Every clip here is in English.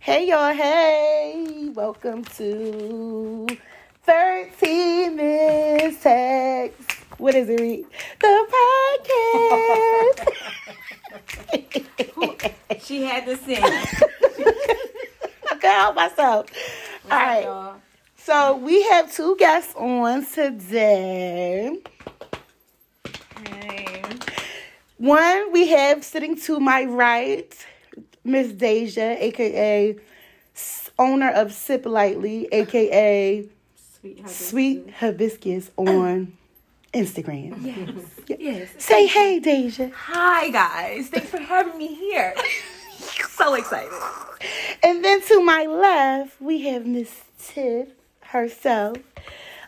Hey y'all, hey, welcome to 13 Mistakes. What is it, Reed? The podcast. She had to sing. I couldn't help myself. All right, y'all? so we have two guests on today. Hey. One, we have sitting to my right, Miss Deja, aka owner of Sip Lightly, aka Sweet hibiscus. Sweet Hibiscus on Instagram. Yes. Yes. Say hey, Deja. Hi guys. Thanks for having me here. so excited. And then to my left, we have Miss Tiff herself,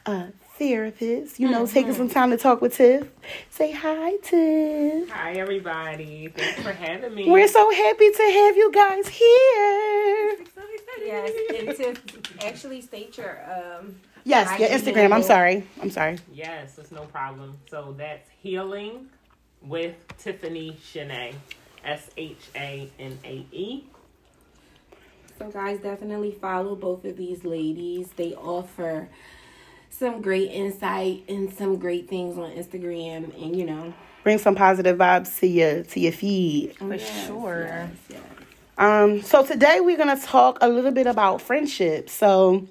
a therapist. You know, taking some time to talk with Tiff. Say hi, Tiff. Hi, everybody. Thanks for having me. We're so happy to have you guys here. Yes, and to actually state your um Yes, your IG Instagram. I'm sorry. I'm sorry. Yes, it's no problem. So that's Healing with Tiffany Shanae. S H A N A E. So guys, definitely follow both of these ladies. They offer some great insight and some great things on Instagram and you know Bring some positive vibes to your to your feed. for sure. Yes, yes. Um, so today we're gonna talk a little bit about friendship. So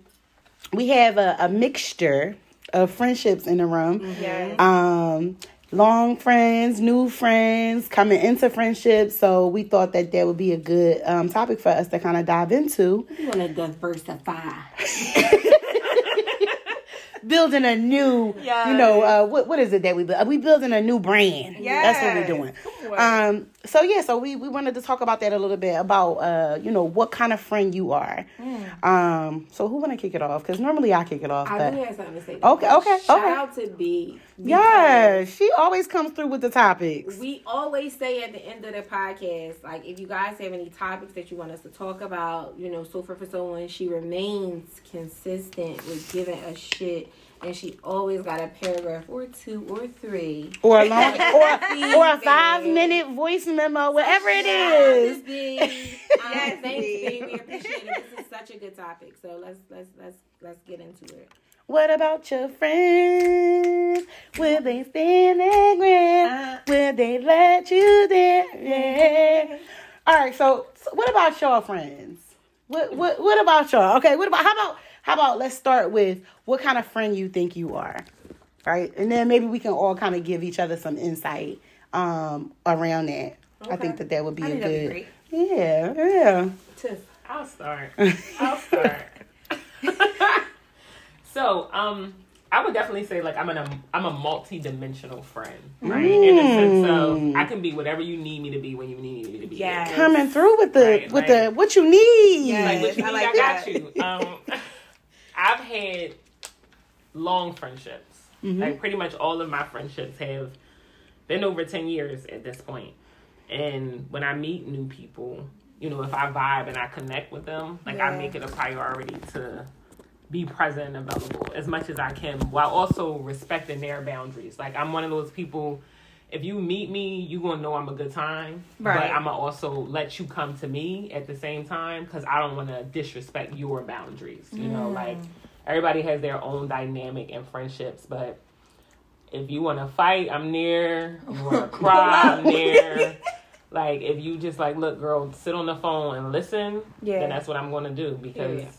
we have a, a mixture of friendships in the room. Yes. Um, long friends, new friends, coming into friendships. So we thought that that would be a good um, topic for us to kind of dive into. You want to diversify. Building a new, you know, uh, what what is it that we build? We building a new brand. Yeah, That's what we're doing. Um, so yeah, so we, we wanted to talk about that a little bit about uh, you know, what kind of friend you are. Um, so who wanna kick it off? Because normally I kick it off, I but do have something to say. Okay, okay, Shout okay. out to B. yeah, she always comes through with the topics. We always say at the end of the podcast, like if you guys have any topics that you want us to talk about, you know, so for for so on, she remains consistent with giving us shit, and she always got a paragraph or two or three. Or a long or or a five minute voice memo, whatever it is. Yes, B. Um, Yes, thanks, B. B. We appreciate it. This is such a good topic. So let's let's let's let's get into it. What about your friends? Will they stand their ground? Will they let you down? All right, so, so what about your friends? What what what about y'all? Okay, what about how about how about let's start with what kind of friend you think you are, right? And then maybe we can all kind of give each other some insight um around that. I think that that would be I a think that'd be good. great. Yeah, yeah. Tiff. I'll start. I'll start. so, um, I would definitely say like I'm an I'm a multi-dimensional friend, right? In the sense of I can be whatever you need me to be when you need me to be. Yes. Coming through with the Right, with like- the what you need. Yes. Like what you I need, like I got that. you. Um, I've had long friendships. Mm-hmm. Like pretty much all of my friendships have been over ten years at this point. And when I meet new people, you know, if I vibe and I connect with them, like I make it a priority to be present and available as much as I can while also respecting their boundaries. Like I'm one of those people if you meet me, you gonna know I'm a good time. But Right. I'm gonna also let you come to me at the same time because I don't want to disrespect your boundaries. You know, mm. like everybody has their own dynamic and friendships, but if you want to fight, I'm there. You want to cry, I'm there. Like if you just like, look, girl, sit on the phone and listen. Yeah. Then that's what I'm gonna do because. Yeah.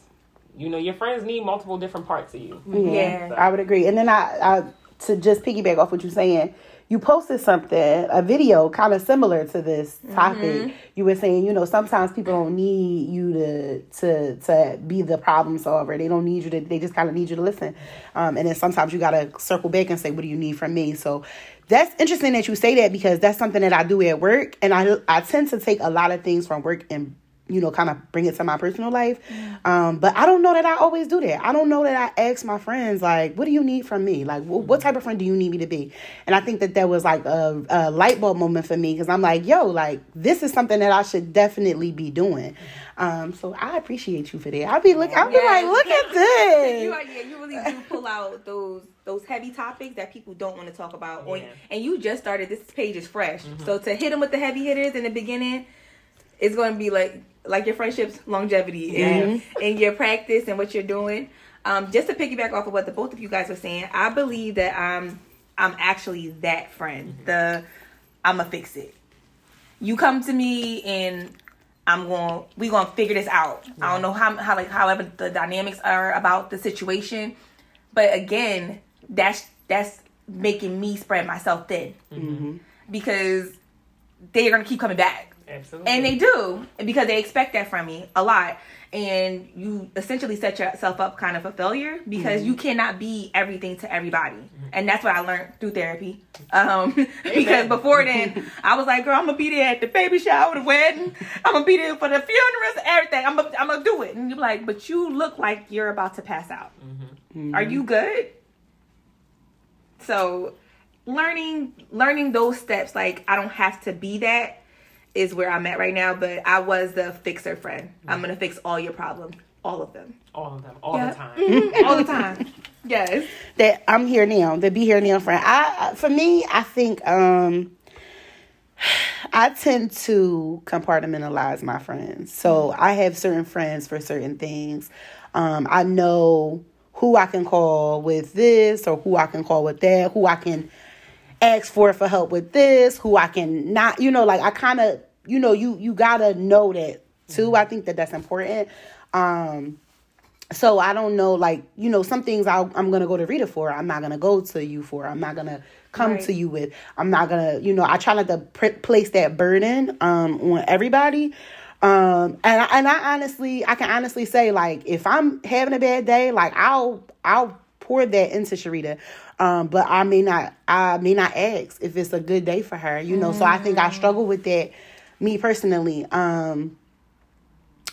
You know, your friends need multiple different parts of you. Yeah. I would agree. And then I, I to just piggyback off what you're saying, you posted something, a video kind of similar to this topic. You were saying, you know, sometimes people don't need you to to to be the problem solver. They don't need you to. They just kind of need you to listen. Um, and then sometimes you gotta circle back and say, what do you need from me? So. That's interesting that you say that because that's something that I do at work, and I I tend to take a lot of things from work and you know, kind of bring it to my personal life. Um, but I don't know that I always do that. I don't know that I ask my friends like, "What do you need from me? Like, wh- what type of friend do you need me to be?" And I think that that was like a, a light bulb moment for me because I'm like, "Yo, like this is something that I should definitely be doing." Um, so I appreciate you for that. I'll be look, I'll be like, "Look at you this." are, yeah, you really do pull out those those heavy topics that people don't want to talk about. Or, Yeah. and you just started. This page is fresh, so to hit them with the heavy hitters in the beginning, it's going to be like like your friendships longevity and, and your practice and what you're doing. Um, just to piggyback off of what the both of you guys were saying, I believe that I'm I'm actually that friend. The I'ma fix it. You come to me and I'm going we to figure this out. I don't know how how like however the dynamics are about the situation, but again, that's that's making me spread myself thin because they're going to keep coming back. Absolutely. And they do because they expect that from me a lot. And you essentially set yourself up kind of a failure because mm-hmm. you cannot be everything to everybody. Mm-hmm. And that's what I learned through therapy. Um, because before then, I was like, girl, I'm going to be there at the baby shower, the wedding. I'm going to be there for the funerals, everything. I'm going I'm to do it. And you're like, but you look like you're about to pass out. Mm-hmm. Are you good? So learning learning those steps like i don't have to be that is where i'm at right now but i was the fixer friend i'm gonna fix all your problems all of them all of them, all Yeah. the time. Mm-hmm. all the time yes that I'm here now, the be here now friend. I for me, I think um I tend to compartmentalize my friends. So I have certain friends for certain things. Um I know who I can call with this or who I can call with that, who I can ask for for help with this, who I can not, you know, like I kind of, you know, you you got to know that too. I think that that's important. Um so I don't know, like you know, some things I'll, I'm gonna go to Rita for. I'm not gonna go to you for. I'm not gonna come Right. to you with. I'm not gonna, you know, I try not to pr- place that burden um on everybody. Um and I, and I honestly, I can honestly say like if I'm having a bad day, like I'll I'll pour that into Sharita. Um, but I may not I may not ask if it's a good day for her, you know. So I think I struggle with that, me personally. Um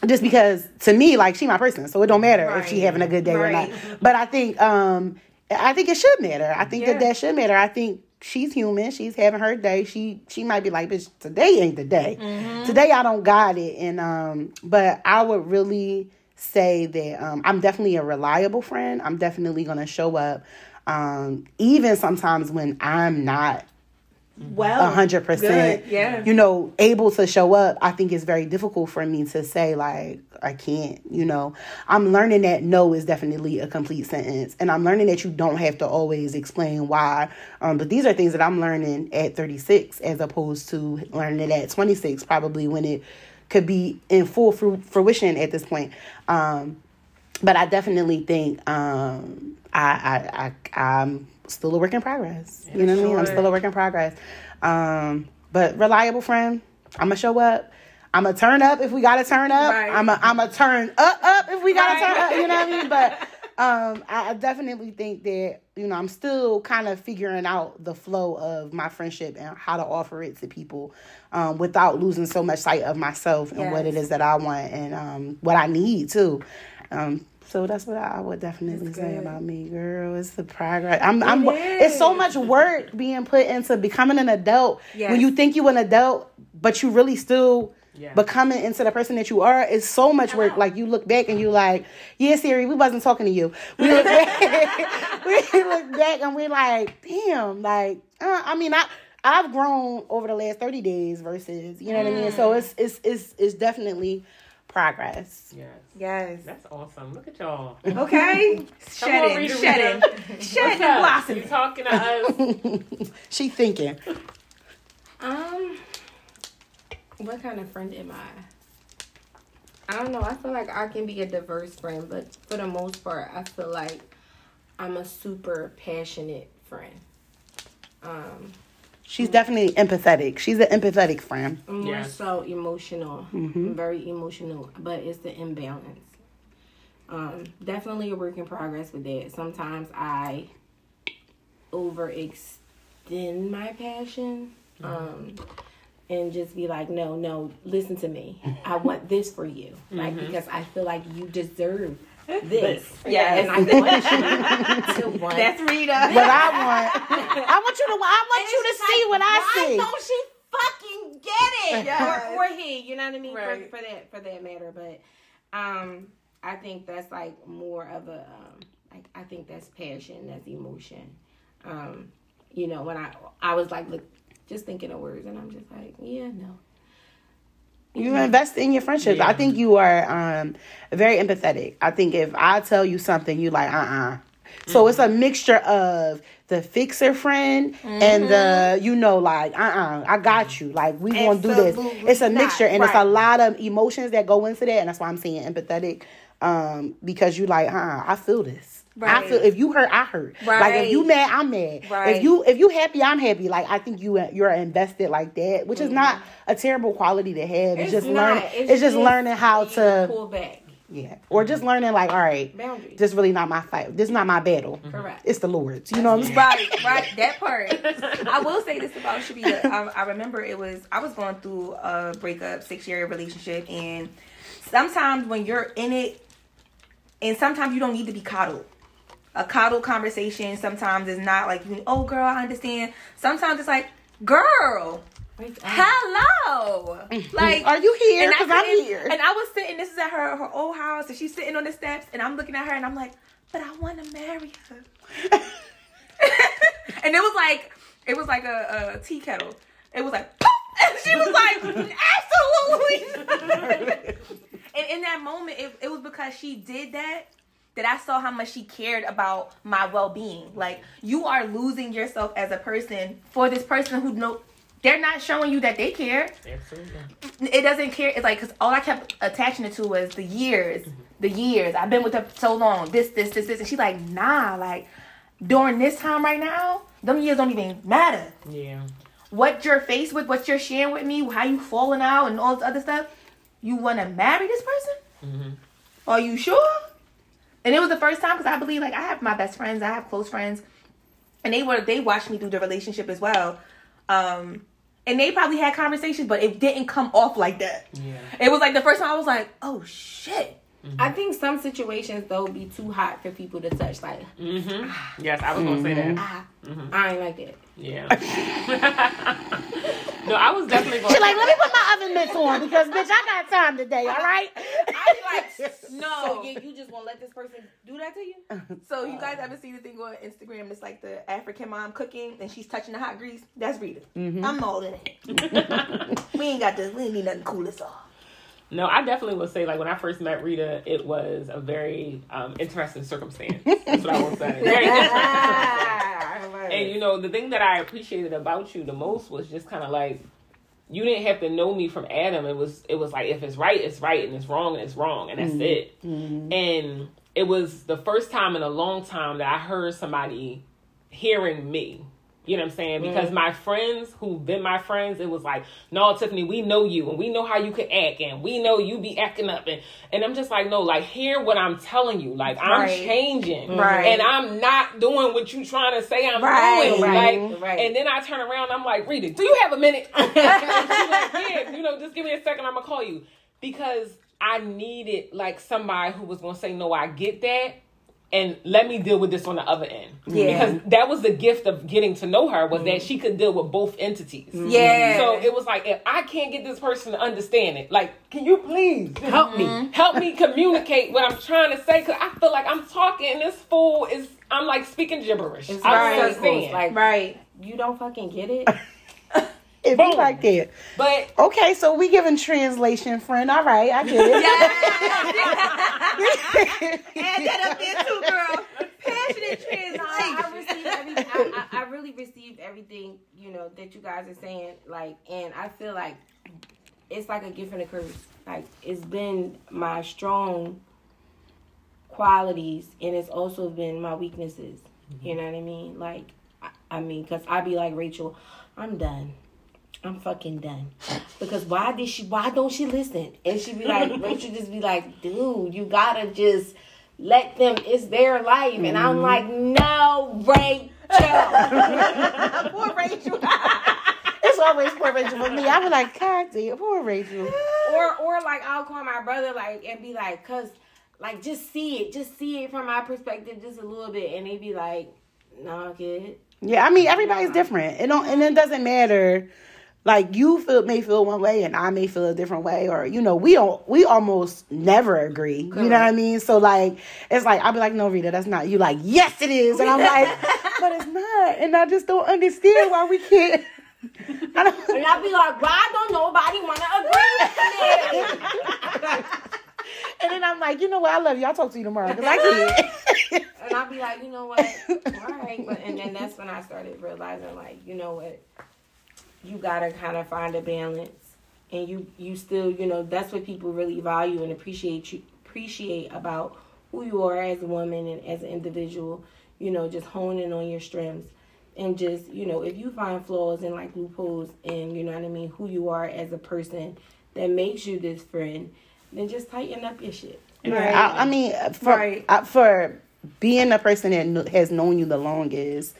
just because to me like she my person so it don't matter if she having a good day or not. But i think um i think it should matter. I think Yeah. that that should matter. I think she's human. She's having her day. She she might be like bitch today ain't the day. Mm-hmm. today i don't got it. And um but i would really say that um i'm definitely a reliable friend. I'm definitely gonna show up um even sometimes when i'm not well a hundred percent yeah. you know able to show up i think it's very difficult for me to say like i can't you know. I'm learning that no is definitely a complete sentence and i'm learning that you don't have to always explain why. Um, but these are things that i'm learning at 36 as opposed to learning it at 26 probably when it could be in full fru- fruition at this point. Um, but I definitely think um, I, I I I'm still a work in progress. you know what I mean? I'm still a work in progress. Um, but reliable friend. I'm gonna show up. I'm gonna turn up if we gotta turn up. Right. I'm a I'm a turn up up if we gotta Right. turn up. You know what I mean? But um, I I definitely think that you know I'm still kind of figuring out the flow of my friendship and how to offer it to people um, without losing so much sight of myself and what it is that I want and um, what I need too. Um, so that's what I would definitely say about me, girl. It's the progress. I'm, I'm. It It's so much work being put into becoming an adult. Yes. When you think you're an adult, but you really still Yeah. becoming into the person that you are. It's so much work. Like you look back and you like, yeah, Siri, we wasn't talking to you. We look back, we look back and we're like, damn, like, uh, I mean, I. I've grown over the last 30 days versus, you know what I mean? So it's it's it's it's definitely progress. Yes. Yes That's awesome. Look at y'all. okay Come on, shedding Rita, shedding Rita. shedding What's up? blossoming You talking to us? she thinking. Um, what kind of friend am I? I don't know. I feel like I can be a diverse friend, but for the most part, I feel like I'm a super passionate friend. Um, She's definitely empathetic. She's an empathetic friend. I'm more Yes. so emotional. I'm very emotional, but it's the imbalance. Um, definitely a work in progress with that. Sometimes I overextend my passion. Um, and just be like, no, no, listen to me. I want this for you, like because I feel like you deserve this. Yes. and I want you to want. That's Rita. What I want, I want you to, I want you to see what I Why see. don't she fucking get it? Yes. Or, or he, you know what I mean? Right. For, for that for that matter. But um I think that's like more of a um like I think that's passion, that's emotion. Um, you know, when I I was like look just thinking of words and I'm just like, yeah, no. You invest in your friendships. I think you are um, very empathetic. I think if I tell you something, you like, uh uh So it's a mixture of the fixer friend and the, you know, like, uh uh I got you. Like, we gonna do this. It's a mixture and it's a lot of emotions that go into that. And that's why I'm saying empathetic um, because you like, uh uh I feel this. I feel if you hurt, I hurt. Like if you mad, I'm mad. Right. If you if you happy, I'm happy. Like I think you you're invested like that, which is not a terrible quality to have. It's, just learning. It's, just learning how to pull back yeah, or just mm-hmm. learning like all right, boundaries. this really not my fight. This is not my battle. Mm-hmm. Correct. It's the Lord's. You know what I'm saying? right, right. That part. I will say this about Sharita. I, I remember it was I was going through a breakup, six year relationship, and sometimes when you're in it, and sometimes you don't need to be coddled. A coddle conversation sometimes is not like, you oh girl, I understand. Sometimes it's like, girl, hello, mm-hmm. like Are you here? and I Because I'm couldn't- here. And I was sitting. This is at her her old house, and she's sitting on the steps, and I'm looking at her, and I'm like, but I want to marry her. and it was like it was like a, a tea kettle. It was like, and she was like, absolutely. and in that moment, it, it was because she did that that I saw how much she cared about my well being. Like you are losing yourself as a person for this person who know they're not showing you that they care Absolutely. it doesn't care. It's like because all I kept attaching it to was the years, the years. I've been with her so long. This, this, this, this, and she's like, nah. Like during this time right now, them years don't even matter. Yeah. What you're faced with, what you're sharing with me, how you falling out, and all this other stuff. You want to marry this person? Mhm. Are you sure? And it was the first time because I believe like I have my best friends, I have close friends, and they were they watched me through the relationship as well. Um, and they probably had conversations, but it didn't come off like that. Yeah. It was like the first time I was like, oh shit. Mm-hmm. I think some situations though be too hot for people to touch. Like, Mm-hmm. Ah. Yes, I was gonna say that. Mm-hmm. Mm-hmm. ah, I ain't like that. Yeah. no, I was definitely going. She like, let me put my oven mitts on because bitch, I got time today. All right. I be like, No. So yeah, you just want to let this person do that to you? So you guys ever see the thing on Instagram? It's like the African mom cooking and she's touching the hot grease. That's Rita. I'm all in it. we ain't got this. We ain't need nothing cool as all. No, I definitely would say like when I first met Rita, it was a very um, interesting circumstance. That's what I will say. Very interesting. And you know, the thing that I appreciated about you the most was just kind of like you didn't have to know me from Adam. It was it was like if it's right, it's right, and it's wrong, and it's wrong, and that's it. And it was the first time in a long time that I heard somebody hearing me. You know what I'm saying? Mm-hmm. Because my friends who've been my friends, it was like, no, Tiffany, we know you and we know how you can act and we know you be acting up and and I'm just like, no, like hear what I'm telling you. Like I'm Right. changing. Right. And I'm not doing what you trying to say I'm Right. doing. Right. Like Right. and then I turn around, I'm like, Rita, do you have a minute? and she's like, yeah, you know, just give me a second, I'm gonna call you. Because I needed like somebody who was gonna say, No, I get that. And let me deal with this on the other end. Yeah. Because that was the gift of getting to know her was that mm-hmm. she could deal with both entities. Mm-hmm. Yeah. So it was like if I can't get this person to understand it, like, can you please help me? Mm-hmm. Help me communicate what I'm trying to say? Because I feel like I'm talking and this fool is I'm like speaking gibberish. It's I right. don't. Like, Right. you don't fucking get it. It be like that. but Okay, so we giving translation, friend. All right, I get it. Add that up there too, girl. Passionate No, I, I translation. received everything. I, I, I really received everything you know that you guys are saying. Like, and I feel like it's like a gift and a curse. Like, it's been my strong qualities, and it's also been my weaknesses. You mm-hmm. know what I mean? Like, I, I mean, cause I be like Rachel, I'm done. I'm fucking done. Because why did she? Why don't she listen? And she be like, Rachel just be like, dude, you gotta just let them. It's their life. And I'm mm-hmm. like, no, Rachel. Poor Rachel. It's it's always poor Rachel for me. I be like, God damn, poor Rachel. or or like I'll call my brother like and be like, cause like just see it, just see it from my perspective just a little bit, and they be like, nah, kid. Yeah, I mean everybody's different. It don't and it doesn't matter. Like you feel may feel one way and I may feel a different way, or you know, we don't we almost never agree. You know what I mean? So like it's like I'll be like, no, Rita, that's not you like, yes it is. And I'm like, but it's not. And I just don't understand why we can't I don't And I'll be like, why don't nobody want to agree with me? and then I'm like, you know what, I love you. I'll talk to you tomorrow because I can't. and I'll be like, you know what? All right. But, and then that's when I started realizing, like, you know what? You gotta kind of find a balance, and you you still, you know, that's what people really value and appreciate you appreciate about who you are as a woman and as an individual. You know, just honing on your strengths. And just, you know, if you find flaws and like loopholes and you know what I mean, who you are as a person that makes you this friend, then just tighten up your shit. Right. I, I mean, for Right. uh, for being a person that has known you the longest,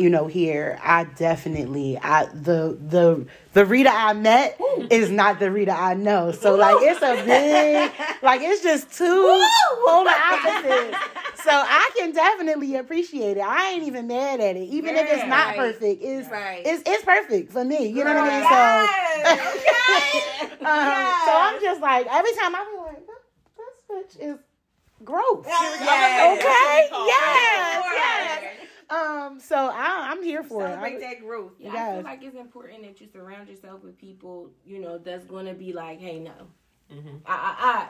you know, here, I definitely, I the the the Rita I met is not the Rita I know. So like, it's a big, like it's just two polar opposites. So I can definitely appreciate it. I ain't even mad at it, even if it's not Right. perfect. It's Right. it's it's perfect for me. You know what I mean? So. Um, so I'm just like every time I be like, this, this bitch is gross. Yes. Okay. Yes. Yes. Yes. Yes. Um. So I, I'm here for it. Celebrate I- that growth. Yeah, I feel like it's important that you surround yourself with people, you know, that's gonna be like, hey, no, Mm-hmm. I, I, I.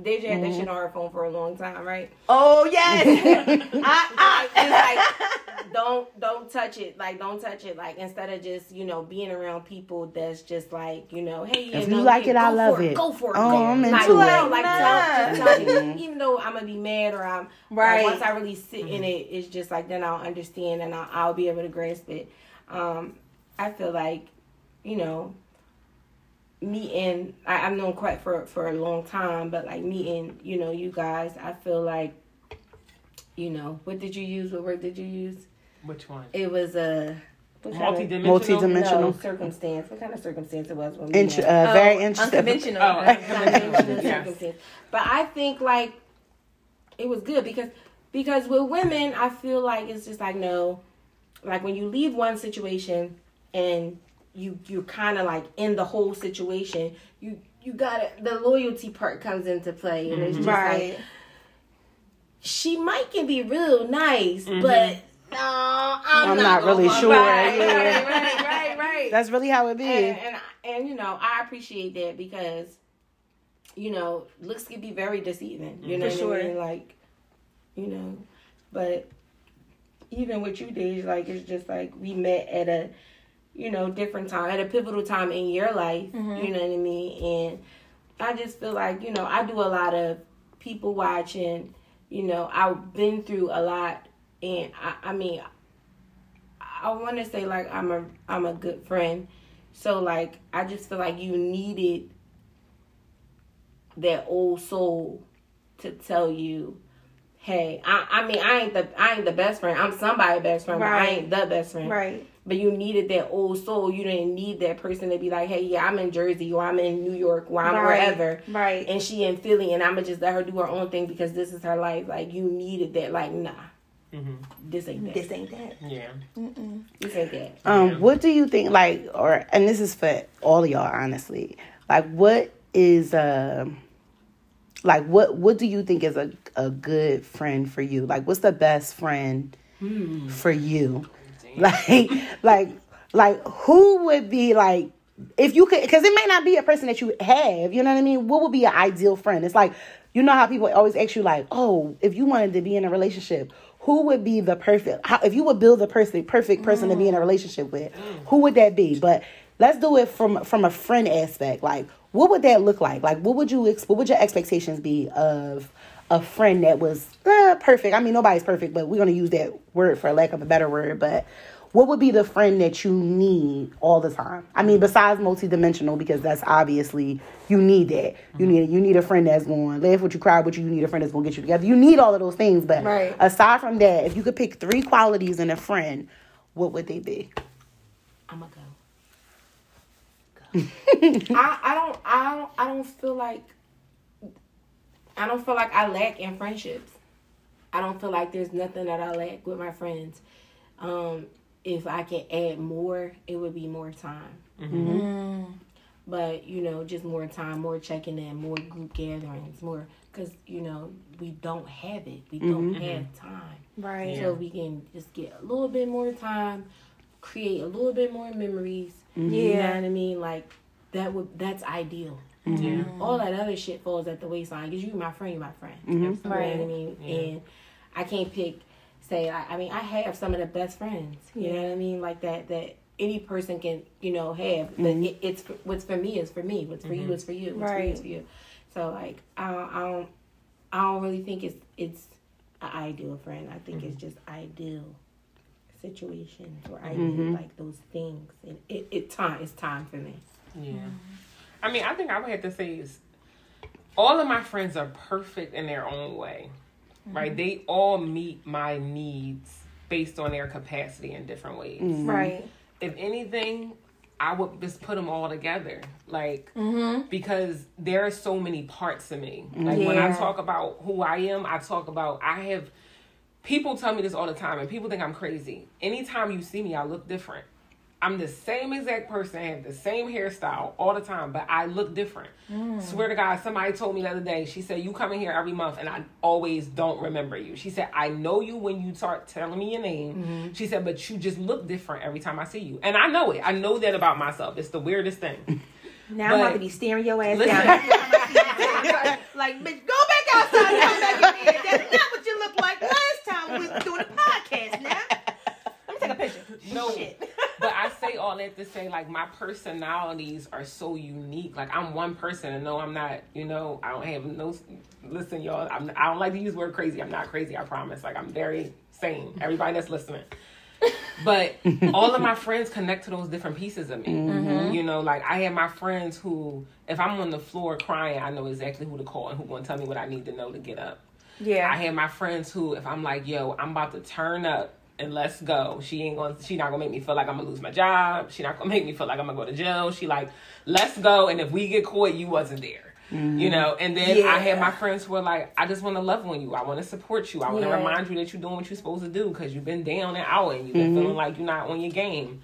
Deja had that shit mm-hmm. on her phone for a long time, right? Oh yes. I, I, it's like, don't, don't touch it. Like, don't touch it. Like, instead of just, you know, being around people that's just like, you know, hey, yeah, If no, you like yeah, it, I love for it. Go for it. Oh, go. I'm like, into no, it. Like, tell, just tell me. Even though I'm gonna be mad or I'm Right. like, once I really sit in mm-hmm. it, it's just like then I'll understand and I'll, I'll be able to grasp it. Um, I feel like, you know, meeting I, I've known quite for for a long time, but like meeting, you know, you guys, I feel like, you know, what did you use? What word did you use? Which one? It was a what kind of- Multi-dimensional. Multi-dimensional. no, circumstance. What kind of circumstance it was when we Int- met? uh, very Oh, interesting. Unconventional. Oh, Unconventional Yes. circumstance. But I think like it was good because because with women, I feel like it's just like no, like when you leave one situation and you you're kind of like in the whole situation, you you gotta the loyalty part comes into play, and it's just mm-hmm. like she might can be real nice, mm-hmm. but no, I'm, I'm not, not really sure. Right, Yeah. right, right, right, right. That's really how it be. and and, and you know I appreciate that because you know looks can be very deceiving. You mm-hmm. know For what I sure. mean? Like you know, but even with you, Dej, like it's just like we met at a you know different time at a pivotal time in your life. Mm-hmm. You know what I mean? And I just feel like you know I do a lot of people watching. You know I've been through a lot, and I, I mean I want to say like I'm a I'm a good friend. So like I just feel like you needed that old soul to tell you, hey, I I mean I ain't the I ain't the best friend. I'm somebody's best friend, but I ain't the best friend. Right. But you needed that old soul. You didn't need that person to be like, hey, yeah, I'm in Jersey or I'm in New York or I'm Right. wherever. Right. And she in Philly and I'ma just let her do her own thing because this is her life. Like you needed that, like, nah, Mm-hmm. this ain't that. This ain't that. Yeah. This ain't that. Um, what do you think? Like, or and this is for all of y'all, honestly. Like, what is uh, like what what do you think is a a good friend for you? Like, what's the best friend for you? Like, like, like, who would be like if you could? Because it may not be a person that you have. You know what I mean? What would be an ideal friend? It's like you know how people always ask you like, oh, if you wanted to be in a relationship. Who would be the perfect? How, if you would build the perfect perfect person to be in a mm. relationship with, who would that be? But let's do it from from a friend aspect. Like, what would that look like? Like, what would you what would your expectations be of a friend that was eh, perfect? I mean, nobody's perfect, but we're gonna use that word for lack of a better word. But what would be the friend that you need all the time? I mean, besides multidimensional, because that's obviously you need that. You need you need a friend that's going to laugh with you, cry with you. You need a friend that's going to get you together. You need all of those things. But Right. aside from that, if you could pick three qualities in a friend, what would they be? I'ma go. I, I don't I don't I don't feel like I don't feel like I lack in friendships. I don't feel like there's nothing that I lack with my friends. Um, if I can add more, it would be more time. Mm-hmm. But you know, just more time, more checking in, more group gatherings, more because you know we don't have it. We don't have time, Right. so we can just get a little bit more time, create a little bit more memories. You know Yeah. what I mean? Like that would that's ideal. Mm-hmm. Yeah. All that other shit falls at the waistline because you my friend, you my friend. Mm-hmm. You know what I mean? Yeah. And I can't pick say I, I mean I have some of the best friends. You know what I mean? Like that that any person can you know have. But mm-hmm. it, it's what's for me is for me. What's for you is for you. What's for you Right. is for you. So like I don't, I don't I don't really think it's it's an ideal friend. I think it's just ideal situations or ideal like those things. And it, it time it's time for me. Yeah. I mean, I think I would have to say is all of my friends are perfect in their own way. Right? They all meet my needs based on their capacity in different ways. Right. If anything, I would just put them all together. Like Mm-hmm. because there are so many parts of me. Like when I talk about who I am, I talk about I have people tell me this all the time and people think I'm crazy. Anytime you see me, I look different. I'm the same exact person, I have the same hairstyle all the time, but I look different. Mm. Swear to God, somebody told me the other day, she said, You come in here every month and I always don't remember you. She said, I know you when you start telling me your name. Mm-hmm. She said, But you just look different every time I see you. And I know it. I know that about myself. It's the weirdest thing. Now I'm about to be staring your ass Listen. down. like, bitch, go back outside come back in. That's not what you looked like last time we was doing the podcast. Now, let me take a picture. No, but I say all that to say like my personalities are so unique. Like I'm one person, and no, I'm not. You know, I don't have no. Listen, y'all, I'm, I don't like to use the word crazy. I'm not crazy. I promise. Like I'm very sane. Everybody that's listening. But all of my friends connect to those different pieces of me. Mm-hmm. You know, like I have my friends who, if I'm on the floor crying, I know exactly who to call and who going to tell me what I need to know to get up. Yeah. I have my friends who, if I'm like, yo, I'm about to turn up and let's go. She ain't going. to She not gonna make me feel like I'm gonna lose my job. She not gonna make me feel like I'm gonna go to jail. She like, let's go. And if we get caught, you wasn't there. You mm-hmm. know. And then I have Yeah. my friends who are like, I just want to love on you. I want to support you. I want to Yeah. remind you that you're doing what you're supposed to do because you've been down and out and you've been feeling mm-hmm. like you're not on your game.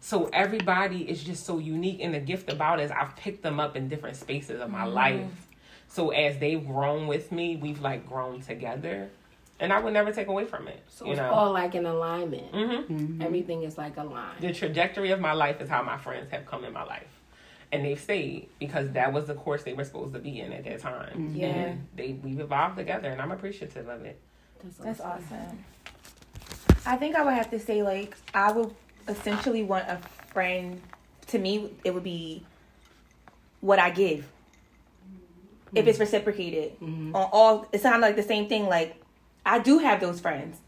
So everybody is just so unique, and the gift about it is I've picked them up in different spaces of my mm-hmm. life. So as they've grown with me, we've like grown together, and I would never take away from it. So you it's know, all like an alignment. hmm Everything is like a line. the trajectory of my life is how my friends have come in my life, and they've stayed because that was the course they were supposed to be in at that time. Mm-hmm. Yeah. and they we've evolved together, and I'm appreciative of it. That's awesome. I think I would have to say like I would essentially want a friend. To me, it would be what I give. If it's mm-hmm. reciprocated on all, it sounds like the same thing. Like I do have those friends.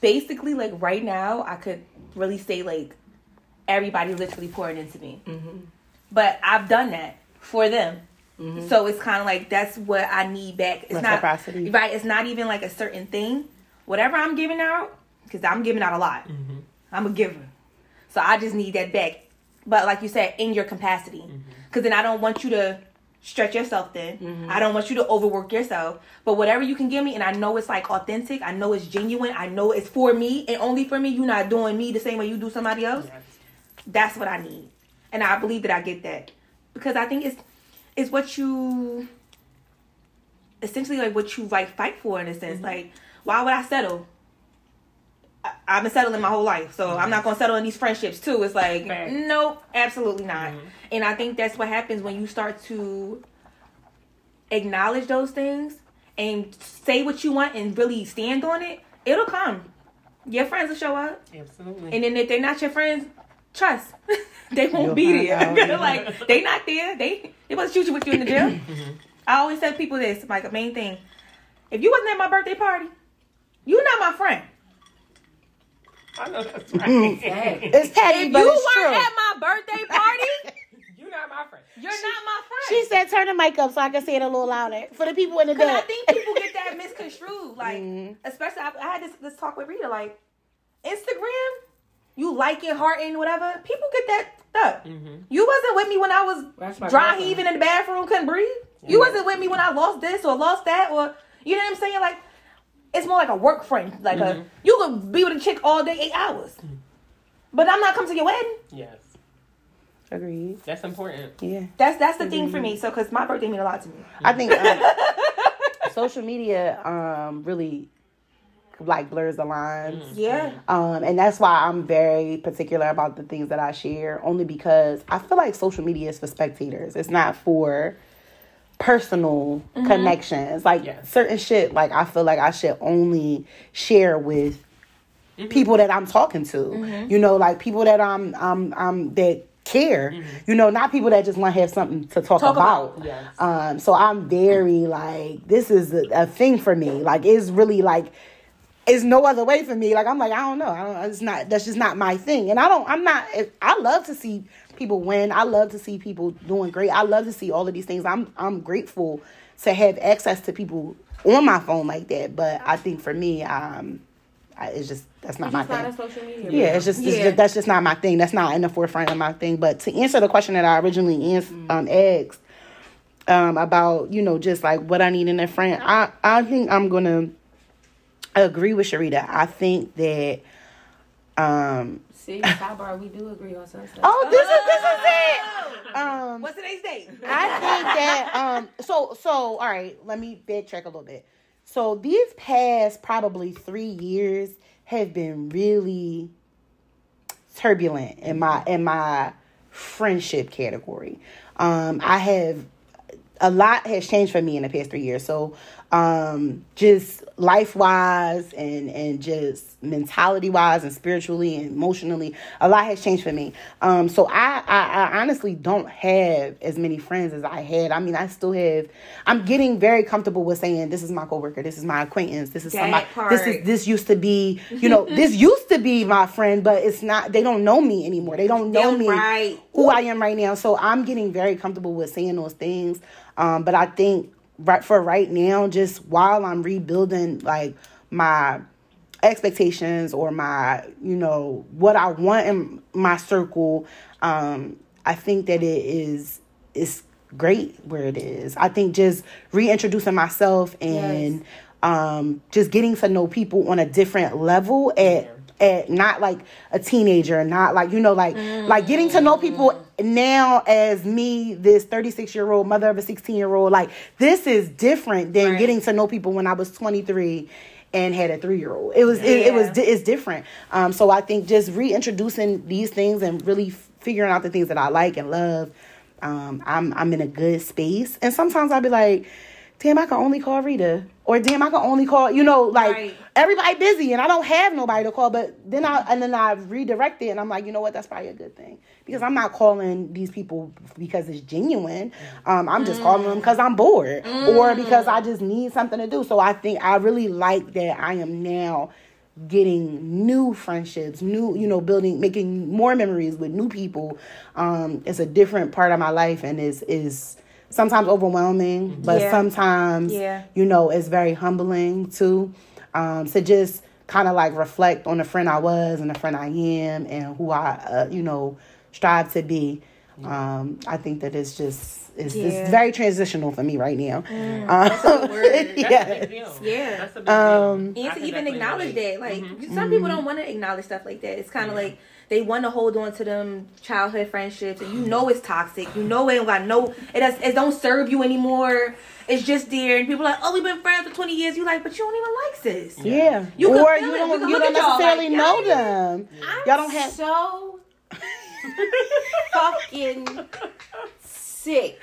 Basically, like right now, I could really say like everybody literally pouring into me. Mm-hmm. But I've done that for them. Mm-hmm. So it's kind of like that's what I need back. It's not Reciprocity. right. It's not even like a certain thing. Whatever I'm giving out, because I'm giving out a lot. Mm-hmm. I'm a giver, so I just need that back. But like you said, in your capacity, because then I don't want you to stretch yourself thin. Mm-hmm. I don't want you to overwork yourself. But whatever you can give me, and I know it's like authentic. I know it's genuine. I know it's for me and only for me. You're not doing me the same way you do somebody else. That's what I need, and I believe that I get that because I think it's it's what you essentially like what you like fight for in a sense. Mm-hmm. Like, why would I settle? I've been settling my whole life, so I'm not gonna settle in these friendships too. It's like, nope, absolutely not. Mm-hmm. And I think that's what happens when you start to acknowledge those things and say what you want and really stand on it. It'll come. Your friends will show up. Absolutely. And then if they're not your friends, trust they won't You'll be there. out, yeah. like they not there. They they wasn't you with you in the gym. Mm-hmm. I always tell people this, like a main thing. If you wasn't at my birthday party, you not my friend. I know that's right. It's petty, If but you it's weren't true. at my birthday party, You're not my friend. you're not my friend. She said, "Turn the mic up so I can say it a little louder for the people in the Because I think people get that misconstrued. Like, Mhm. especially I, I had this this talk with Rita. Like, Instagram, you like liking, hearting, whatever. People get that up. Mm-hmm. You wasn't with me when I was dry girlfriend. heaving in the bathroom, couldn't breathe. You wasn't with me when I lost this or lost that or you know what I'm saying? Like it's more like a work friend. Like Mm-hmm. a you could be with a chick all day, eight hours. But I'm not coming to your wedding. Yes, Agreed. that's important. Yeah. That's that's the thing for me. So because my birthday mean a lot to me. I think uh, social media um, really like blurs the lines. Yeah. Um, and that's why I'm very particular about the things that I share, only because I feel like social media is for spectators. It's not for personal mm-hmm. connections. Like Yes. certain shit, like I feel like I should only share with mm-hmm. people that I'm talking to. Mm-hmm. You know, like people that I'm I'm I'm that care. You know, not people that just want to have something to talk, Talk about. about. Yes. Um, so I'm very like this is a, a thing for me. Like it's really like it's no other way for me. Like I'm like I don't know. I don't. It's not. That's just not my thing. And I don't. I'm not. I love to see people win. I love to see people doing great. I love to see all of these things. I'm. I'm grateful to have access to people on my phone like that. But I think for me, um, I, it's just that's not It's my not thing. a social media. Yeah, it's just, it's just that's just not my thing. That's not in the forefront of my thing. But to answer the question that I originally ans- um, asked um, about, you know, just like what I need in a friend, I I think I'm gonna agree with Sharita. I think that. Um, See, sidebar, we do agree on some stuff. oh, this is this is it. Um, What's today's date? I think that um so so all right, let me backtrack a little bit. So these past probably three years have been really turbulent in my in my friendship category. Um I have a lot has changed for me in the past three years. So um just life wise and and just mentality wise and spiritually and emotionally a lot has changed for me um so I, I i honestly don't have as many friends as i had i mean i still have i'm getting very comfortable with saying this is my coworker this is my acquaintance this is That somebody part. this is this used to be you know this used to be my friend but it's not they don't know me anymore they don't know Damn me right. who I am right now. So I'm getting very comfortable with saying those things. Um, but I think right for right now, just while I'm rebuilding like my expectations or my, you know, what I want in my circle, um, I think that it is is great where it is. I think just reintroducing myself and um just getting to know people on a different level at at not like a teenager, not like you know, like like getting to know people now as me, this 36 year old mother of a 16 year old. Like this is different than Right. getting to know people when I was 23 and had a three year old. It was it, it was Yeah. it's different. Um, so I think just reintroducing these things and really figuring out the things that I like and love. Um, I'm I'm in a good space, and sometimes I'll be like, "Damn, I can only call Rita," or "Damn, I can only call," you know, like Right. everybody busy, and I don't have nobody to call. But then I and then I redirect it, and I'm like, you know what? That's probably a good thing because I'm not calling these people because it's genuine. Um, I'm just calling them because I'm bored or because I just need something to do. So I think I really like that I am now getting new friendships, new, you know, building, making more memories with new people. Um, it's a different part of my life and is is sometimes overwhelming, but Yeah. sometimes, Yeah. you know, it's very humbling too. Um, to just kind of like reflect on the friend I was and the friend I am and who I, uh, you know, strive to be. Um, I think that it's just it's, Yeah. it's very transitional for me right now. Um, That's a good word. That's a yes. Yeah. That's a big Um, and to even acknowledge relate. that like Mm-hmm. some people don't want to acknowledge stuff like that it's kind of like they want to hold on to them childhood friendships and you know it's toxic you know it don't got no it, does, it don't serve you anymore it's just there and people are like oh we've been friends for 20 years you like but you don't even like sis Yeah. You or you don't You you don't necessarily like, know y'all them. I'm Y'all don't have so fucking sick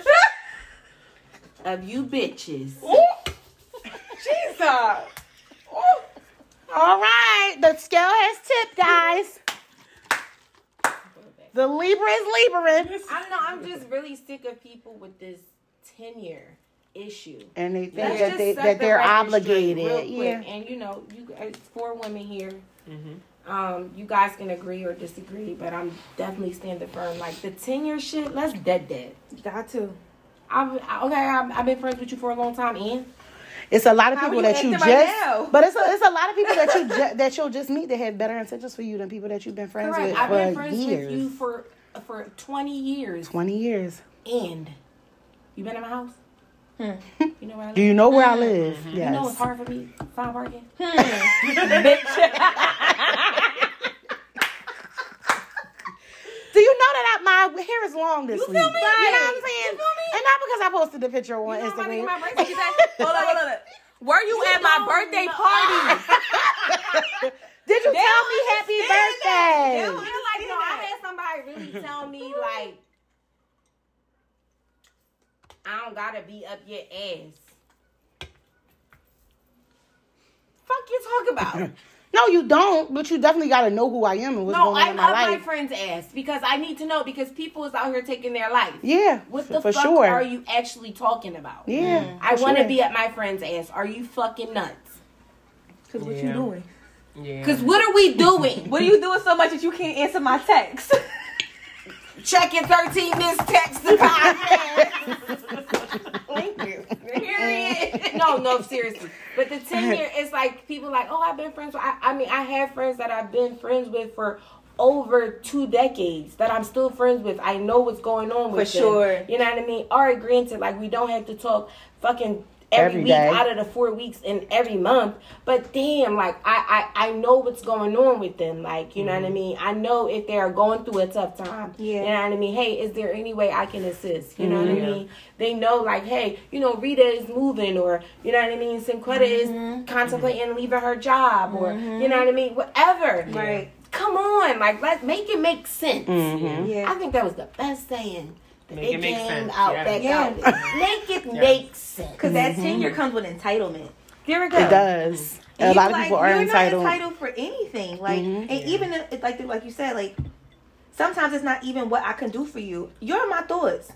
of you bitches. Jesus. Uh, All right, the scale has tipped, guys. The Libra is Libra. I don't know. I'm just really sick of people with this tenure issue. And they think Let's that they, that the they're obligated. Yeah. And you know, you guys, four women here. Mm-hmm. Um, you guys can agree or disagree, but I'm definitely standing firm. Like the tenure shit, let's dead dead. got to I've, I- okay, I've, I've been friends with you for a long time, and it's a lot of How people that you just, right but it's a, it's a lot of people that you ju- that you'll just meet that have better intentions for you than people that you've been friends Correct. with I've for been friends years, with you for for twenty years, twenty years. and you been in my house. Hmm. You know where I live. Do you know where I live? Yes. You know it's hard for me to find parking. Do you know that I, my hair is long this week? You week? feel me? You know what I'm saying? You feel me? And not because I posted the picture on You know I'm about to Instagram. get my braces. Hold on, hold on. Were you, You at my birthday know. party? Did you They tell don't me happy understand that. They birthday? don't Feel like no, I had somebody really tell me like, I don't gotta be up your ass. Fuck you talk about? No, you don't. But you definitely got to know who I am and what's no, going on I'm in up my my friend's ass because I need to know because people is out here taking their life. yeah, What the for fuck sure. are you actually talking about? Yeah, mm-hmm. I want to sure. be at my friend's ass. Are you fucking nuts? Because what Yeah. you doing? Yeah. Because what are we doing? What are you doing so much that you can't answer my text? Checking 13 missed texts to podcast. Thank you. Period. no, no, seriously. But the 10 year, it's like people like, oh, I've been friends with, I, I mean, I have friends that I've been friends with for over two decades that I'm still friends with. I know what's going on with For them. sure. You know what I mean? All right, granted, like we don't have to talk fucking every, Every week day. out of the four weeks and every month. But damn, like I, I I know what's going on with them. Like, you know what I mean? I know if they're going through a tough time. Yeah. You know what I mean? Hey, is there any way I can assist? You know what I Mhm. mean? They know like, hey, you know, Rita is moving or you know what I mean, Sinquetta Mm-hmm. is contemplating leaving her job or you know what I mean? Whatever. Right. Come on, like let's make it make sense. Mhm. Yeah. I think that was the best saying. That Make they it make came sense, out yeah. back Yeah. out. Make it make sense. Because that mm-hmm. tenure comes with entitlement. Here we go. It does. Mm-hmm. And A you lot of like, people are you're entitled. not entitled for anything. Like, Mhm. and mm-hmm. even if, like like you said, like sometimes it's not even what I can do for you. You're in my thoughts,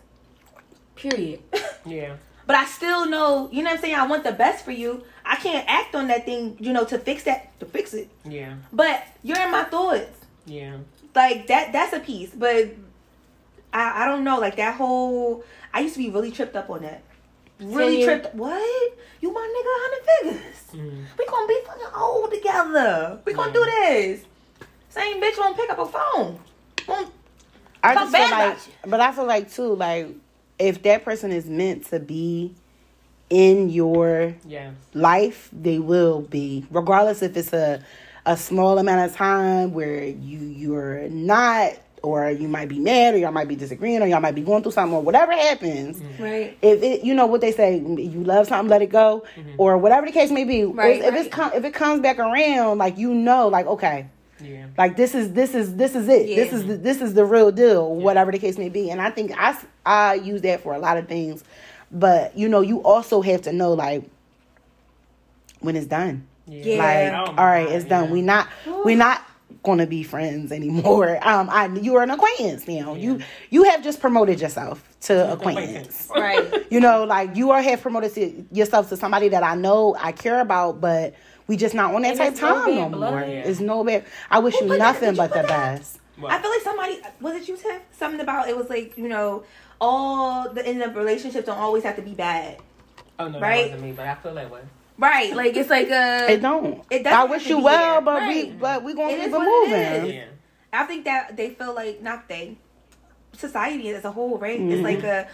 Period. Yeah. but I still know. You know what I'm saying? I want the best for you. I can't act on that thing, you know, to fix that to fix it. Yeah. But you're in my thoughts. Yeah. Like that. That's a piece. But I I don't know. Like that whole. I used to be really tripped up on that. Really Ten years- tripped. What? You my nigga, hundred figures. Mm. We gonna be fucking old together. We gonna do this. Same bitch won't pick up a phone. Won't I just feel like, but I feel like too, like if that person is meant to be in your Yes. life, they will be, regardless if it's a a small amount of time where you you're not, or you might be mad, or y'all might be disagreeing, or y'all might be going through something, or whatever happens. right. If it, you know what they say, you love something, let it go, or whatever the case may be. Right, if, if right. it's com- if it comes back around, like you know, like okay, Yeah. like this is this is this is it. Yeah. This is the, this is the real deal, whatever the case may be. And I think I I use that for a lot of things, but you know, you also have to know like when it's done. Yeah. Like, all right, it's done. yeah. We not we not gonna be friends anymore. Um, I you are an acquaintance now. You you have just promoted yourself to acquaintance. Right. You know, like you are have promoted to yourself to somebody that I know I care about, but we just not on that And type it's no time no bad blood. more. Yeah. It's no bad. I wish Who you nothing Did you but the that? best. What? I feel like somebody was it you Tiff? Something about it was like, you know, all the end of relationships don't always have to be bad. oh no, right? that wasn't me, but I feel that way. Right. Like it's like uh It don't. It doesn't I wish you well, there. but we but we gonna It keep it what it moving. Yeah. I think that they feel like not they, society as a whole, right? Mm-hmm. It's like a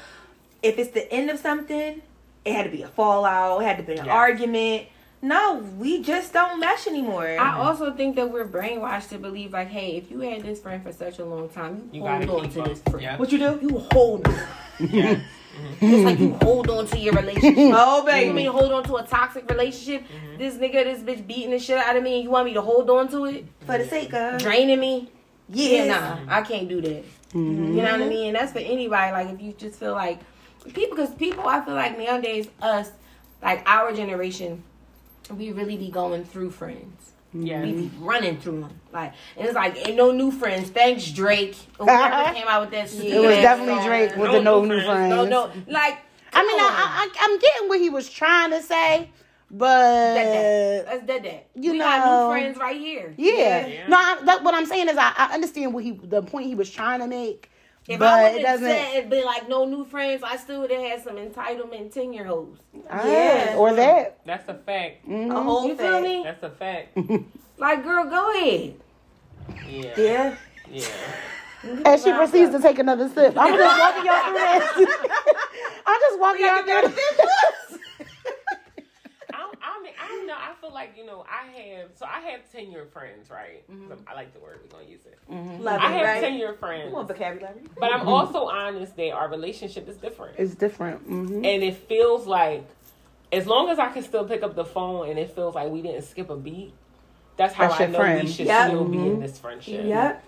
if it's the end of something, it had to be a fallout, it had to be an Yeah. argument. No, we just don't mesh anymore. I also think that we're brainwashed to believe like, hey, if you had this friend for such a long time, you, You hold gotta on keep to up. this friend. Yeah. what you do? You hold on. Yeah. Just like you hold on to your relationship. Oh You baby. want me to hold on to a toxic relationship? Mm-hmm. This nigga, this bitch beating the shit out of me, and you want me to hold on to it? For the sake of Draining me? Yeah, nah, I can't do that. Mhm. You know what I mean? And that's for anybody. Like, if you just feel like people, because people, I feel like nowadays, us, like our generation, we really be going through friends. Yeah. We be running through them. Like, and it's like, ain't no new friends. Thanks, Drake. Or whoever came out with that It was definitely song. Drake with No the no new new friends. friends. No, no. Like, I mean. I, I, I'm getting what he was trying to say, but Dead that. That's dead that. you we got know- new friends right here. yeah, Yeah. no. I, that, what I'm saying is, I, I understand what he, the point he was trying to make, If But I it would doesn't- have said be like no new friends, I still would have had some entitlement ten year olds. Ah, Yeah. or that. That's a fact. Mhm. A whole You feel me? That's a fact. Like, girl, go ahead. Yeah. Yeah. Yeah. And she proceeds to take another sip. I'm just walking y'all through that. I'm just walking y'all through this. I, I don't know. I feel like you know, I have so I have ten year friends, right? I like the word. We're gonna use it. Love I it, have right? ten year friends, Come on, vocabulary. but I'm also honest that our relationship is different, It's different. hmm and it feels like as long as I can still pick up the phone and it feels like we didn't skip a beat. That's how That's I know friend. we should Yep. still be in Mhm. this friendship. Yep.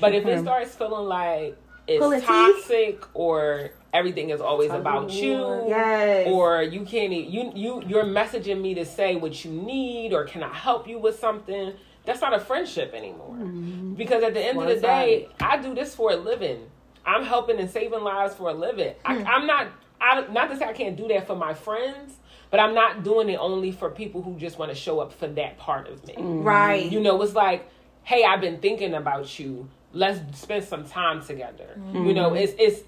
But if it starts feeling like Pulling it's toxic or everything is always about you, Yes. or you can't you you you're messaging me to say what you need or can I help you with something? That's not a friendship anymore. Because at the end of the day, I do this for a living. I'm helping and saving lives for a living. I, I'm not. I not to say I can't do that for my friends, but I'm not doing it only for people who just want to show up for that part of me. right. You know, it's like, hey, I've been thinking about you. Let's spend some time together. Mm-hmm. You know, it's it's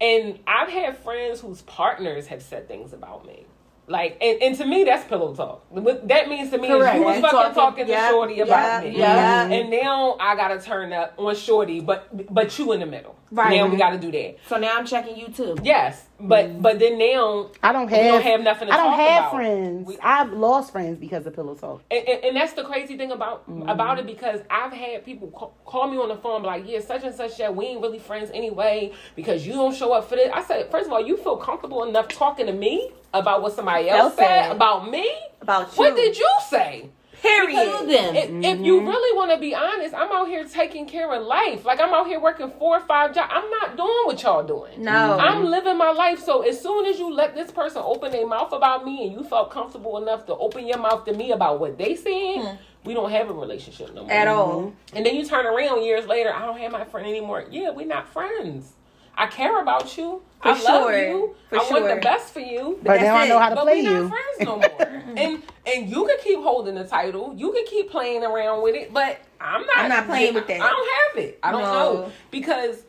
and I've had friends whose partners have said things about me. Like and, and to me that's pillow talk. What that means to me Correct. is you was Yeah. fucking Talking- talking, yeah, to Shorty about yeah, me. yeah. And now I gotta turn up on Shorty, but but you in the middle. Right. Now we gotta do that. So now I'm checking you too. Yes. But mm. but then now I don't we have. don't have nothing to I don't talk have about. friends. We- I've lost friends because of pillow talk. and, and, and that's the crazy thing about mm-hmm. about it because I've had people call, call me on the phone like, yeah, such and such that we ain't really friends anyway because you don't show up for this. I said, first of all, you feel comfortable enough talking to me about what somebody else Else said said. about me. About you. What did you say? Period. Them. If, if you mm-hmm. really want to be honest, I'm out here taking care of life. Like I'm out here working four or five jobs. I'm not doing what y'all doing. No. I'm living my life. So as soon as you let this person open their mouth about me and you felt comfortable enough to open your mouth to me about what they said, hmm. we don't have a relationship no more. At all. And then you turn around years later, I don't have my friend anymore. Yeah, we're not friends. I care about you. For I love you. For I want the best for you. But, that's now I it. know how to But play we're you. not friends no more. and and you can keep holding the title. You can keep playing around with it. But I'm not. I'm not playing with that. I don't have it. I don't No. know because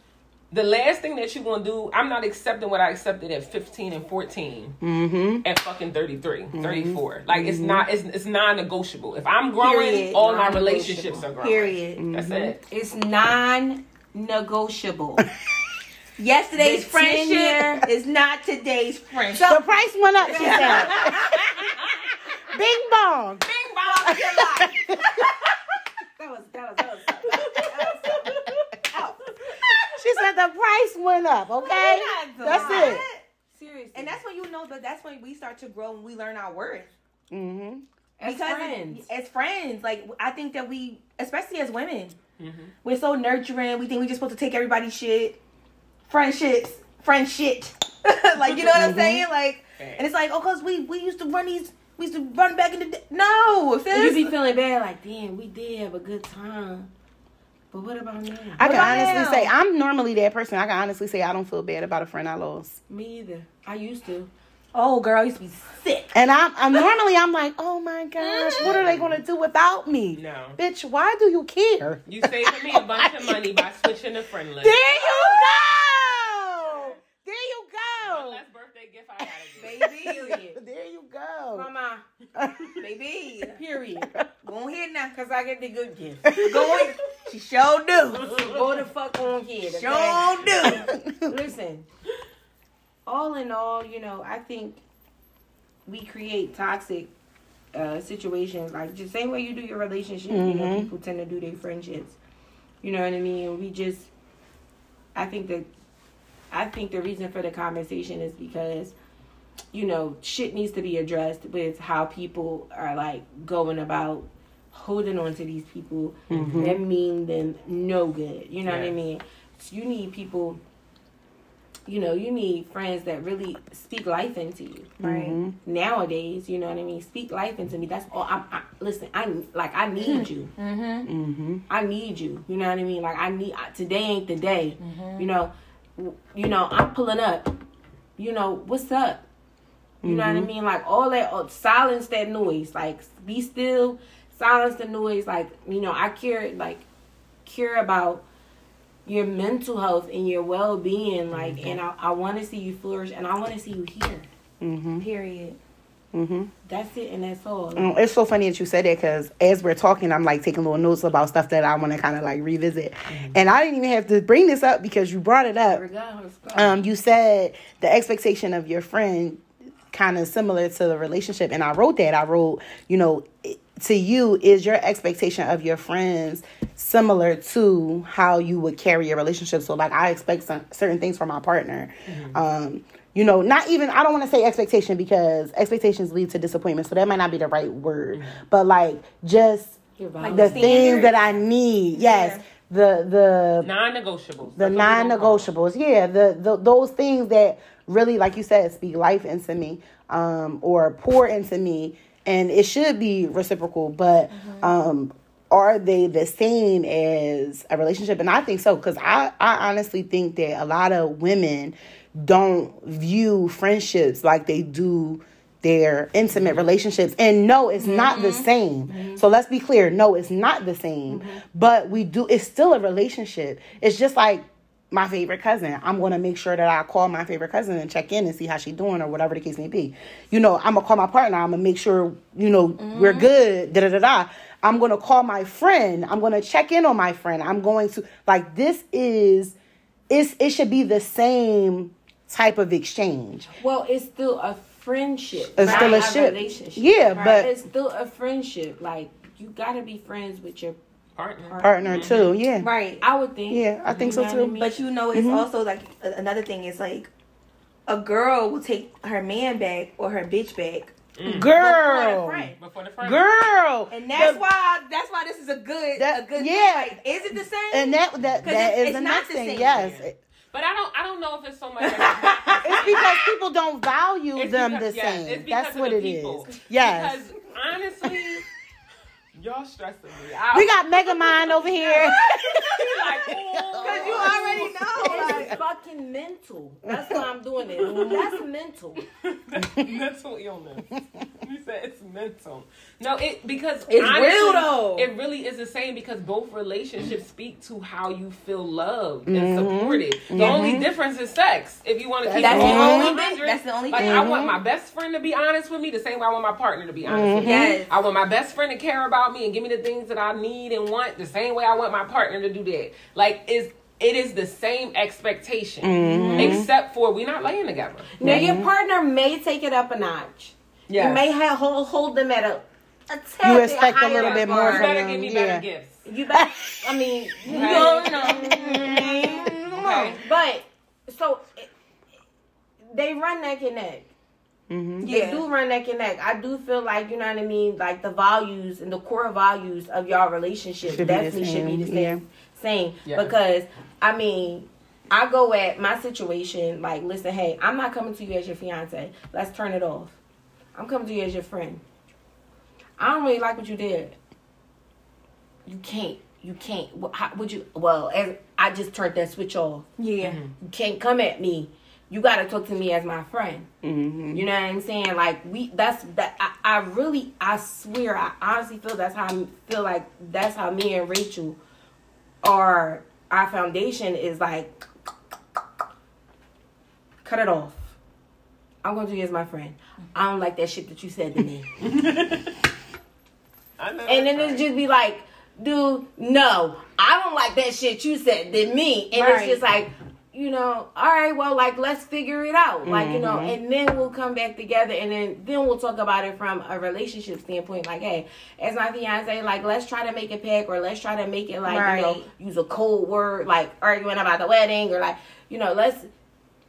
the last thing that you're gonna do, I'm not accepting what I accepted at 15 and 14 Mm-hmm. at fucking 33, mm-hmm. 34. Like it's mm-hmm. not. It's it's non-negotiable. If I'm growing, Period. all my Non-negotiable. relationships are growing. Period. That's mm-hmm. it. It's non-negotiable. Yesterday's The friendship tenure- is not today's friendship. The price went up, she said. Bing bong. Bing bong to your life. That was that was that was. That was. She said the price went up, okay? That's it. Seriously. And that's when you know that that's when we start to grow and we learn our worth. Mm-hmm. as friends. as friends, like I think that we, especially as women, Mhm. we're so nurturing. We think we're just supposed to take everybody's shit, friendships, friend shit. like you know what I'm mm-hmm. saying? Like, and it's like, oh, cause we we used to run these, we used to run back in the day. No, And sis. you be feeling bad, like, damn, we did have a good time. But what about now? I can honestly now? say I'm normally that person. I can honestly say I don't feel bad about a friend I lost. Me either. I used to. oh, girl, I used to be sick. And I'm, I'm normally I'm like, oh my gosh, what are they gonna do without me? No. Bitch, why do you care? You saving me a bunch of money by switching to friend list. There you go. There you go. less birthday gift I gotta get. Period. There you go. Mama. Baby, Period. go ahead now. Because I get the good gift. Go on. She sure do. Go the fuck on here. The Sure do. Listen, all in all, you know, I think we create toxic uh, situations. Like the same way you do your relationship, you know, Mhm. people tend to do their friendships. You know what I mean? And we just, I think that, I think the reason for the conversation is because, you know, shit needs to be addressed with how people are like going about holding on to these people Mhm. that mean them no good. You know what I mean? So you need people. You know, you need friends that really speak life into you. Right. Mhm. Nowadays, you know what I mean. Speak life into me. That's all. I, I listen. I like. I need you. Mm-hmm. Mhm. I need you. You know what I mean? Like I need. I- Today ain't the day. Mm-hmm. You know. You know. I'm pulling up. You know what's up. You know what I mean? Like all that. Oh, silence that noise. Like be still. Silence the noise. Like you know. I care. Like care about your mental health and your well being. Like, and I, I want to see you flourish, and I want to see you here. Mm-hmm. Period. Mm-hmm. That's it, and that's all. Mm, It's so funny that you said that because as we're talking, I'm like taking little notes about stuff that I want to kind of like revisit. And I didn't even have to bring this up because you brought it up. Um, you said the expectation of your friend kind of similar to the relationship, and I wrote that. I wrote, you know, it- to you is your expectation of your friends similar to how you would carry a relationship. So, like, I expect some certain things from my partner. Um, you know, not even I don't want to say expectation because expectations lead to disappointment, so that might not be the right word. But like, just Like the things that I need. Yes, the the Non-negotiables. the That's what we gonna call it. non-negotiables yeah the, the those things that really like you said speak life into me um or pour into me and it should be reciprocal but um are they the same as a relationship and i think so because i i honestly think that a lot of women don't view friendships like they do their intimate relationships. And no it's not the mm-hmm. same. Mm-hmm. So let's be clear. No it's not the same. Mm-hmm. But we do it's still a relationship. It's just like my favorite cousin. I'm going to make sure that i call my favorite cousin and check in and see how she's doing or whatever the case may be. You know i'm going to call my partner. I'm going to make sure you know we're good da da da da. I'm going to call my friend. I'm going to check in on my friend. I'm going to like this is it's it should be the same type of exchange Well, it's still a friendship. It's not still a ship. relationship. Yeah, but- it's still a friendship. Like you gotta be friends with your Partner. partner mm-hmm. too yeah Right. I would think. Yeah, I think You so too. I mean? But you know, it's mm-hmm. also like another thing is like a girl will take her man back or her bitch back mm. before the girl friend. Before the friend. girl And that's The- why that's why this is a good That- a good yeah. thing. Like, is it the same? and that that 'Cause that it's- is it's the not next the thing same. yes But I don't. I don't know if it's so much. It's It's because people don't value them because- the yes, same. it's That's what the it is. people. Yes. Because honestly, y'all stressing me out. We got Megamind over here. like, Because you already know. It's fucking mental. That's why I'm doing it. That's mental. mental illness. You said it's mental. No, it because It's honestly, real, though. It really is the same because both relationships speak to how you feel loved and mm-hmm. supported. The only mm-hmm. difference is sex. If you want to keep That's it the only 100, thing- that's the only like, thing. I want my best friend to be honest with me the same way I want my partner to be honest with me. Yes. I want my best friend to care about me and give me the things that I need and want the same way I want my partner to do that. Like is it is the same expectation, except for we're not laying together. Now your partner may take it up a notch. You may have hold, hold them at a. a You expect a higher little bit more You bar. from better them, give me yeah. better gifts. You bet. I mean, you Right. know, no. Okay. But so it, they run neck and neck. Mm-hmm. They Yeah. do run neck and neck. I do feel like you know what I mean. Like the values and the core values of y'all relationship Should definitely should be the same, same. Same Yeah. because I mean. I go at my situation like, listen, hey, I'm not coming to you as your fiance. Let's turn it off. I'm coming to you as your friend. I don't really like what you did. You can't. You can't. Wh- How would you? Well, as I just turned that switch off. Yeah. You can't come at me. You got to talk to me as my friend. Mm-hmm. You know what I'm saying? Like we. That's that. I, I really. I swear. I honestly feel that's how I feel like that's how me and Rachel are. Our foundation is like. Cut it off. I'm gonna do you as my friend. I don't like that shit that you said to me. I know And then that's it's just be like, dude, no, I don't like that shit you said than me. And Right. it's just like, you know, all right, well, like let's figure it out. Like, you know, Mhm. and then we'll come back together and then then we'll talk about it from a relationship standpoint. Like, hey, as my fiance, like let's try to make it pack or let's try to make it like, you know, use a cold word, like arguing about the wedding or like, you know, let's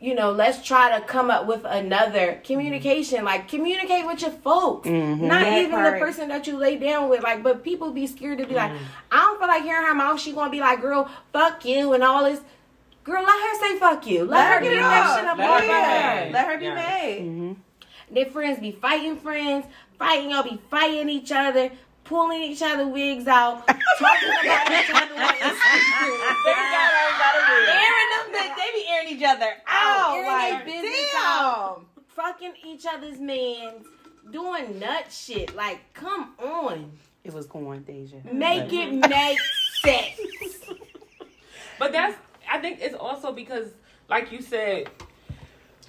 you know, let's try to come up with another communication. Like, communicate with your folks, Mhm. not That even part. the person that you lay down with. Like, but people be scared to be like, I don't feel like hearing her mouth. She gonna be like, girl, fuck you and all this. Girl, let her say fuck you. Let, her get be that off. shit up Let her her. be mad. Let her be Yes. mad. Mm-hmm. Their friends be fighting friends, fighting y'all be fighting each other, pulling each other wigs out, talking about each other on Instagram. Airing them, they, they be airing each other out. Airing Like, their business damn. out. fucking each other's mans, doing nut shit. Like, come on. It was going, Deja. Make it make sense. But that's I think it's also because, like you said,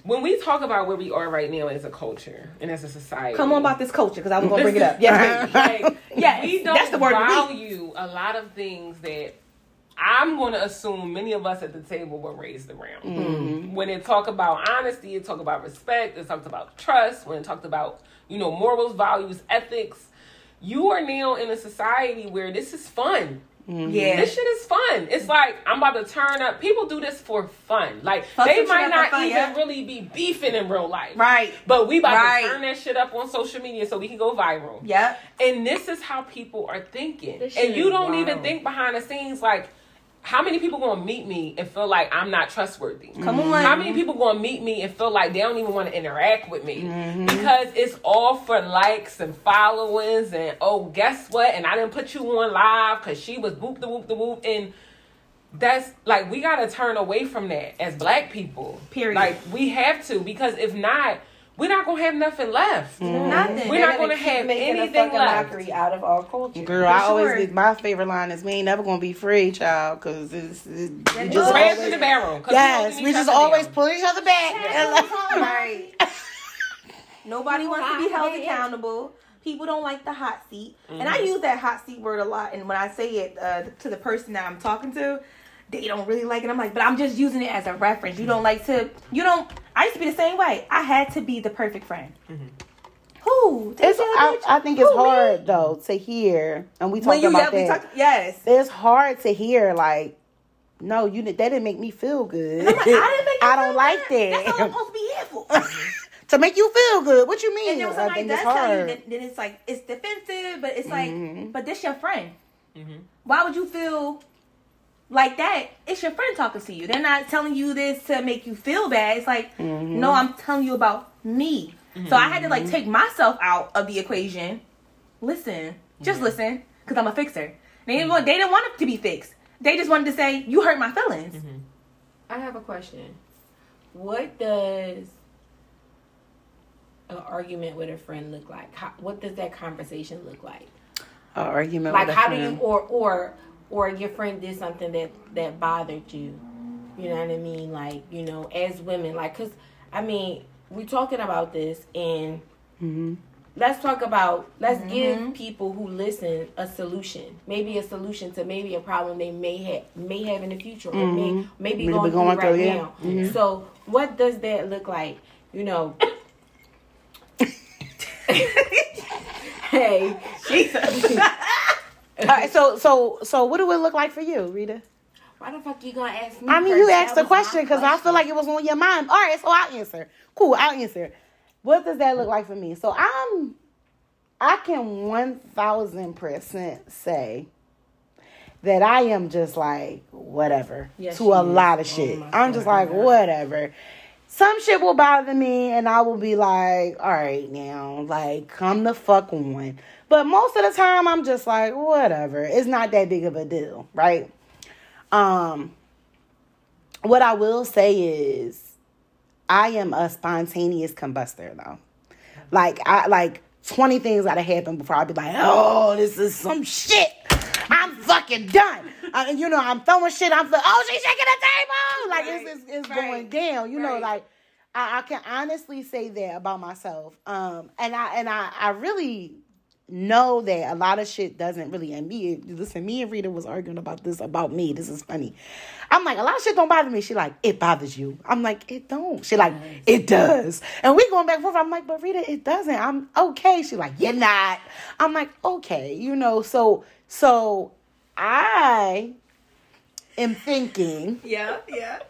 when we talk about where we are right now as a culture and as a society, Come on about this culture because I was gonna bring it up. Yeah, like, Yes, we don't that's the word of the week. value a lot of things that I'm going to assume many of us at the table were raised around. Mm-hmm. When it talk about honesty, it talk about respect, it talks about trust. When it talked about you know morals, values, ethics, you are now in a society where this is fun. Mm-hmm. yeah. This shit is fun. It's like I'm about to turn up. People do this for fun. Like they might not fun, even yeah. really be beefing in real life. Right. But we about Right. to turn that shit up on social media so we can go viral. Yeah. And this is how people are thinking. And you don't even think behind the scenes like how many people gonna meet me and feel like I'm not trustworthy? Come on. Mm-hmm. How many people gonna meet me and feel like they don't even want to interact with me mm-hmm. because it's all for likes and followers and oh guess what? And I didn't put you on live because she was whoop the whoop the whoop and that's like we gotta turn away from that as black people. Period. Like we have to because if not, we're not gonna have nothing left. Nothing. We're They're not gonna keep have making a anything fucking left. mockery out of our culture. Girl, For I sure. always think my favorite line is "We ain't never gonna be free, child," because it's, it's you just is Right always, to the barrel. 'cause we yes, holding we just always down. pull each other back. right. Nobody wants to be held accountable. People don't like the hot seat, and I Mm-hmm. use that hot seat word a lot. And when I say it uh, to the person that I'm talking to, they don't really like it. I'm like, but I'm just using it as a reference. You don't like to. You don't. I used to be the same way. I had to be the perfect friend. Mm-hmm. Who? It's, I. I think it's Who, me? hard though to hear, and we when talked about yeah, we that. talk, yes. it's hard to hear, like, no, you that didn't make me feel good. I'm like, I didn't make you I don't feel like good. that. That's all I'm supposed to be here for. to make you feel good. What you mean? And then when somebody does it's tell you, then, then it's like it's defensive, but it's like, Mhm. but this your friend. Mhm. Why would you feel like that? It's your friend talking to you. They're not telling you this to make you feel bad. It's like, Mm-hmm. no, I'm telling you about me. So I had to like mm-hmm. take myself out of the equation. Listen, just listen, because I'm a fixer. They didn't mm-hmm. want. They didn't want it to be fixed. They just wanted to say you hurt my feelings. Mm-hmm. I have a question. What does an argument with a friend look like? How, what does that conversation look like? An argument Like with a how do you or or or your friend did something that that bothered you? You know what I mean? Like you know, as women, like because I mean, we're talking about this and Mhm. let's talk about let's give people who listen a solution maybe a solution to maybe a problem they may have may have in the future or may maybe Maybe going, going through right yeah. now Mhm. so what does that look like you know hey Jesus. All right, so so so what do it look like for you, Rita? why the fuck you gonna ask me I mean, first? you That asked the question because I feel like it was on your mind. All right, so I'll answer. Cool, I'll answer. What does that look like for me? So I'm, I can one thousand percent say that I am just like whatever Yes, to a is. lot of Oh shit. my I'm just like whatever. Some shit will bother me, and I will be like, all right, now, like, come the fuck on. But most of the time, I'm just like, whatever. It's not that big of a deal, right? Um, what I will say is, I am a spontaneous combustor, though. Like, I like twenty things gotta happen before I be like, oh, this is some shit. I'm fucking done. I, you know, I'm throwing shit. I'm like, oh, she's shaking the table. Like it's it's, it's going down. You know, like I, I can honestly say that about myself. Um, and I and I I really know that a lot of shit doesn't really and me. Listen me and Rita was arguing about this about me. This is funny. I'm like a lot of shit don't bother me. She like it bothers you. I'm like it don't. She like it does. And we going back and forth. I'm like but Rita it doesn't. I'm okay. She like you're not. I'm like okay you know. So so I am thinking yeah, yeah.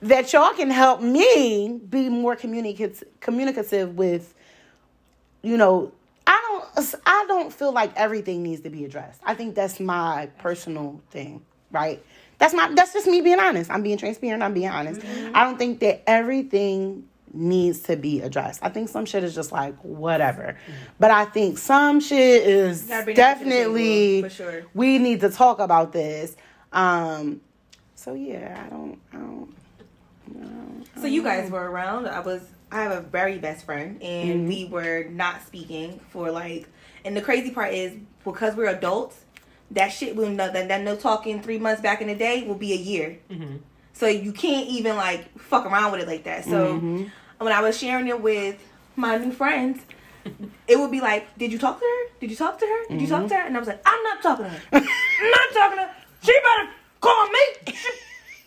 that y'all can help me be more communicative communicative with you know don't I don't feel like everything needs to be addressed. I think that's my personal thing, right? That's my that's just me being honest. I'm being transparent, I'm being honest. Mm-hmm. I don't think that everything needs to be addressed. I think some shit is just like whatever. But I think some shit is Mm-hmm. Gotta bring that to the definitely for sure. we need to talk about this. Um so yeah, I don't I don't So you guys were around. I was. I have a very best friend, and we were not speaking for like. And the crazy part is because we're adults, that shit will know that that no talking three months back in the day will be a year. Mhm. So you can't even like fuck around with it like that. So Mhm. when I was sharing it with my new friends, it would be like, "Did you talk to her? Did you talk to her? Did you talk to her?" And I was like, "I'm not talking to her. I'm not talking to her. She better call me.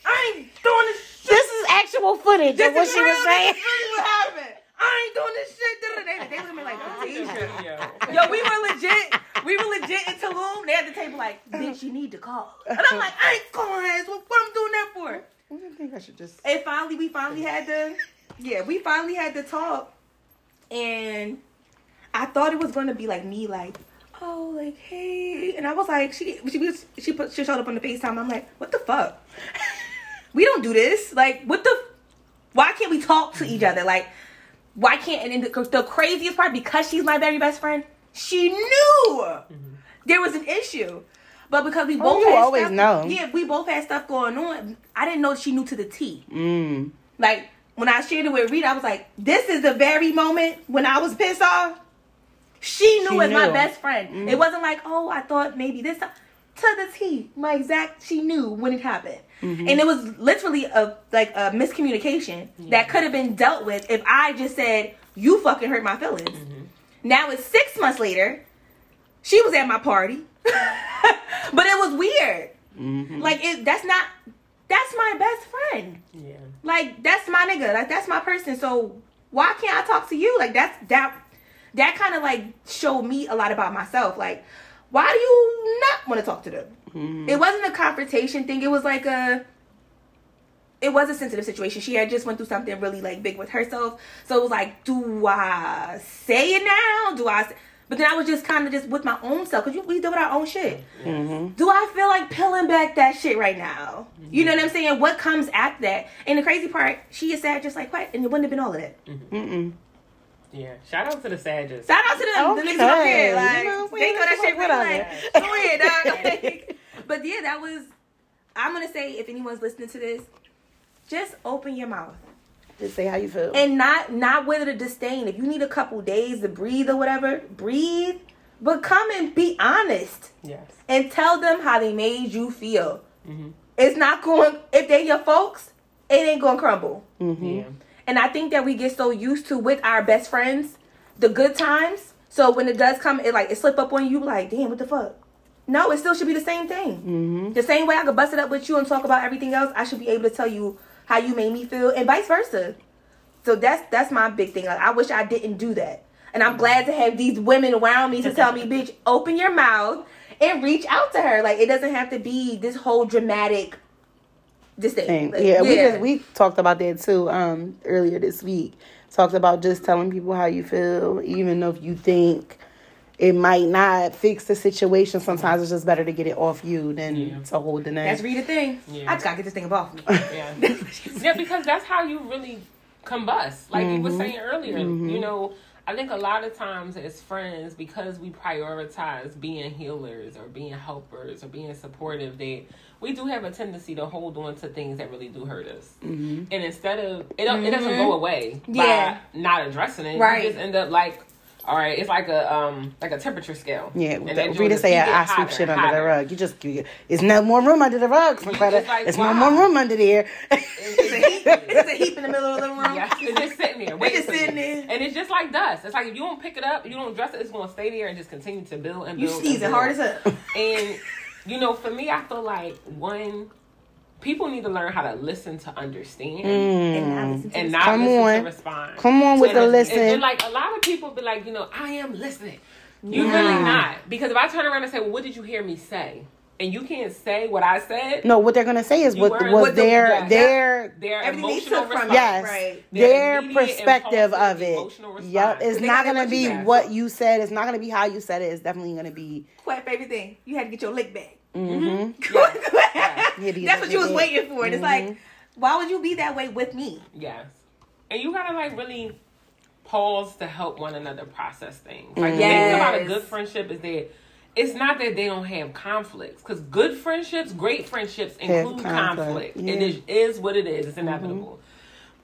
I ain't doing this shit. This is actual footage This of what she was saying. This is really what happened. I ain't doing this shit. They, they look at me like, Deja. Yo. Yo, we were legit. We were legit in Tulum. They had the table like, bitch, you need to call. And I'm like, I ain't calling her ass. What, what I'm doing that for? I think I should just. And finally, we finally had to, yeah, we finally had to talk. And I thought it was going to be like me, like, oh, like, hey. And I was like, she, she was, she put, she showed up on the FaceTime. I'm like, what the fuck? we don't do this. Like, what the, why can't we talk to each other? Like, why can't, and the, the craziest part, because she's my very best friend, she knew there was an issue. But because we both you had always stuff, know. Yeah, we both had stuff going on. I didn't know she knew to the T. Mm. Like when I shared it with Rita, I was like, "This is the very moment when I was pissed off." She knew She as my best friend. Mhm. It wasn't like, "Oh, I thought maybe this." time." To the T, my exact. She knew when it happened, Mm-hmm. and it was literally a like a miscommunication that could have been dealt with if I just said, "You fucking hurt my feelings." Mm-hmm. Now it's six months later. She was at my party, but it was weird. Mhm. Like it. That's not. That's my best friend. Yeah. Like that's my nigga. Like that's my person. So why can't I talk to you? Like that's that. That kind of like showed me a lot about myself. Like why do you not want to talk to them? Mhm. It wasn't a confrontation thing. It was like a. It was a sensitive situation. She had just went through something really like big with herself. So it was like, do I say it now? Do I? Say, but then I was just kind of just with my own self because we deal with our own shit Mhm. do I feel like peeling back that shit right now? You know what I'm saying? What comes after that? And the crazy part, she is sad just like what? And it wouldn't have been all of that. Mm-mm. Yeah. Shout out to the Sages. Shout out to them, the Okay. niggas up there. You know, we they ain't throw that shit with real like, go ahead, dog. Like, but yeah, that was. I'm gonna say if anyone's listening to this, just open your mouth Just say how you feel. and not not with a disdain. If you need a couple days to breathe or whatever, breathe. But come and be honest Yes. and tell them how they made you feel. Mm-hmm. It's not going. If they your folks, it ain't gonna crumble. Mhm. Yeah. And I think that we get so used to with our best friends the good times. So when it does come, it like it slip up on you. Like, damn, what the fuck? No, it still should be the same thing. Mhm. The same way I could bust it up with you and talk about everything else, I should be able to tell you how you made me feel, and vice versa. So that's that's my big thing. Like I wish I didn't do that, and I'm glad to have these women around me to tell me, "Bitch, open your mouth and reach out to her." Like it doesn't have to be this whole dramatic. This thing, thing. Like, yeah, we just we talked about that too um earlier this week. Talked about just telling people how you feel, even if you think it might not fix the situation. Sometimes it's just better to get it off you than Yeah. to hold the name. That's Rita thing. Yeah. I just gotta get this thing off me. Yeah. yeah, because that's how you really combust. Like you were Mm-hmm. saying earlier, you know, I think a lot of times as friends, because we prioritize being healers or being helpers or being supportive, that we do have a tendency to hold on to things that really do hurt us. Mhm. And instead of it, don't it doesn't go away Mm-hmm. Yeah. by not addressing it. Right. You just end up like. All right, it's like a um like a temperature scale. Yeah, And the, that Rita say I, getting sweep shit under the rug. You just you, it's no more room under the rug. It's like, it's wow. no more room under there. It's a heap. It's a heap in the middle of the room. Yeah, it's just sitting there. waiting just sitting there. And it's just like dust. It's like if you don't pick it up, you don't dress it, it's going to stay there and just continue to build and build. You build. sneezing and hard as build. And, you know, for me, I feel like one, people need to learn how to listen to understand And now Mm. listen to and not Come listen on. to respond. Come on with And the I- listen. And, and, like a lot of people be like, you know, I am listening. You really not. Because if I turn around and say, well, what did you hear me say? And you can't say what I said. no, what they're gonna say is what was the- their yeah, their Their Everything emotional took from response. yes Right. Their their perspective of it. emotional. Yep, it's not gotta gonna what be you what you said. It's not gonna be how you said it. It's definitely gonna be. Quite favorite thing. You had to get your lick back. hmm Yeah, these That's what you was waiting for. And it's like, why would you be that way with me? Yes. And you gotta like really pause to help one another process things. Like the Yes. thing about a good friendship is that it's not that they don't have conflicts. Because good friendships, great friendships include conflict, conflict. yeah. It is, is what it is. It's inevitable.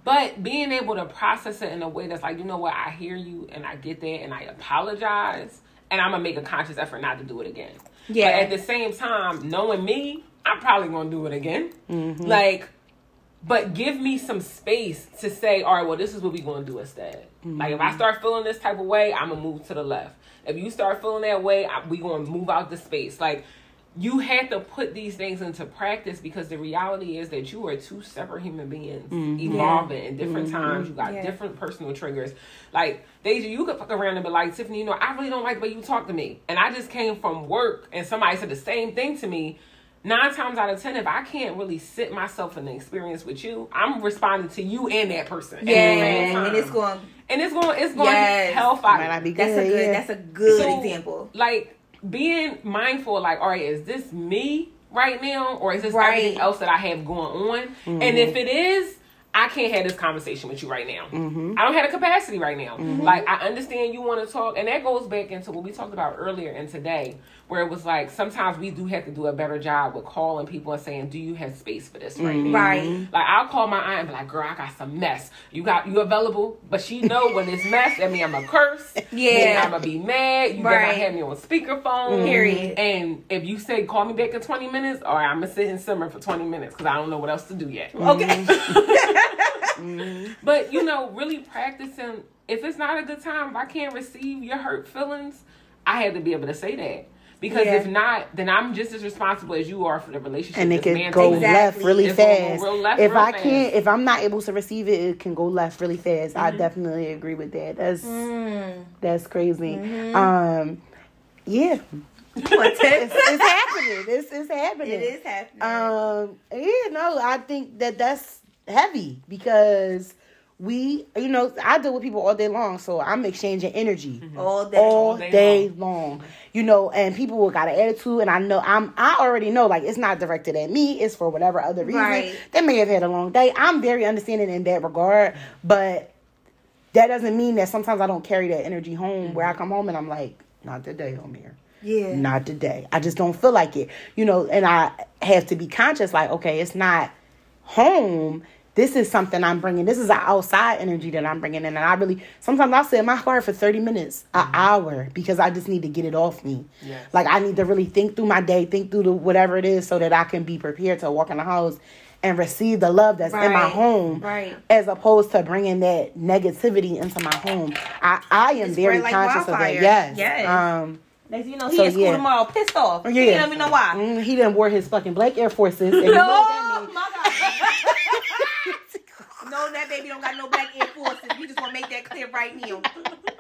But being able to process it in a way that's like, you know what, I hear you and I get that and I apologize and I'm gonna make a conscious effort not to do it again. Yeah. But at the same time, knowing me, I'm probably gonna do it again. Mm-hmm. Like, but give me some space to say, all right, well, this is what we're gonna do instead. Mm-hmm. Like, if I start feeling this type of way, I'm gonna move to the left. If you start feeling that way, I, we gonna move out the space. Like, you have to put these things into practice because the reality is that you are two separate human beings mm-hmm. evolving in different mm-hmm. times. You got Yeah. different personal triggers. Like Deja, you could fuck around and be like, Tiffany, you know, I really don't like the way you talk to me. And I just came from work and somebody said the same thing to me. Nine times out of ten, if I can't really sit myself in the experience with you, I'm responding to you and that person. at the same Yeah, time. and it's going. and it's going it's going Yes. to hellfire. Might not be That's a good, good. yeah. That's a good So, example. Like being mindful, like, all right, is this me right now, or is this Right. everything else that I have going on? And if mm-hmm. it is, I can't have this conversation with you right now. Mm-hmm. I don't have the capacity right now. Mm-hmm. Like I understand you want to talk, and that goes back into what we talked about earlier and today, where it was like sometimes we do have to do a better job with calling people and saying, "Do you have space for this right now?" Right. Mm-hmm. Like I'll call my aunt and be like, "Girl, I got some mess. You got you available?" But she know when it's mess, that mean I'm a curse. Yeah. I'm gonna be mad. You Right. better have me on speakerphone. Period. And if you say call me back in 20 minutes, right, I'm gonna sit and simmer for 20 minutes because I don't know what else to do yet. Okay. But you know, really practicing. If it's not a good time, if I can't receive your hurt feelings, I have to be able to say that. Because Yeah. if not, then I'm just as responsible as you are for the relationship. and it can man go takes. Exactly. left really It's fast. real left if real I fast. can't, if I'm not able to receive it, it can go left really fast. Mm-hmm. I definitely agree with that. That's Mm. that's crazy. Mm-hmm. Um, yeah, it's, it's happening. It's it's happening. It is happening. Um, yeah, no, I think that that's heavy because we, you know, I deal with people all day long, so I'm exchanging energy mm-hmm. all day. all day day long. You know, and people will got an attitude, and I know I'm. I already know, like it's not directed at me. It's for whatever other reason. Right. They may have had a long day. I'm very understanding in that regard, but that doesn't mean that sometimes I don't carry that energy home. Where I mm-hmm. come home and I'm like, not today, Amir yeah. not today. I just don't feel like it. You know, and I have to be conscious like, okay, it's not home. This is something I'm bringing. This is an outside energy that I'm bringing in. And I really, sometimes I'll sit in my car for 30 minutes, an hour, because I just need to get it off me. Yes. Like, I need to really think through my day, think through the, whatever it is so that I can be prepared to walk in the house and receive the love that's in my home Right. as opposed to bringing that negativity into my home. I, I am It's very like conscious of wildfire. that. Yes. Yes. Um, Next you know, he So, in school yeah. tomorrow, pissed off. Yeah. He don't even know why. Mm, he didn't wear his fucking black Air Forces. And you know what that No, means. my God. no, that baby don't got no black Air Forces. We just want to make that clear right now.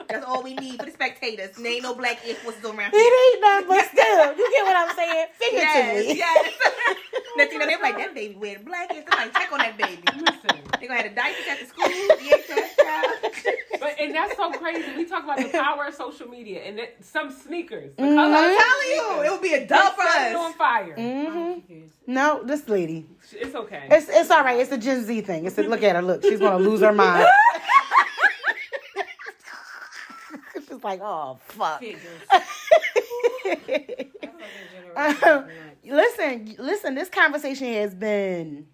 That's all we need for the spectators. There ain't no black Air Forces around here. It ain't nothing, but still, you get what I'm saying? Yes, Figuratively. yes. Next thing you know, they're like, that baby wearing black Air. Somebody check on that baby. Listen. They gonna have the diapers at the school. DHS. But and that's so crazy. We talk about the power of social media and that some sneakers. The Mhm. I'm telling you, it would be a they dub for set it on us. fire. hmm No, this lady. It's okay. It's it's all right. It's a Gen Z thing. It's a, look at her. Look, she's gonna lose her mind. she's like, oh fuck. Um, listen, listen. This conversation has been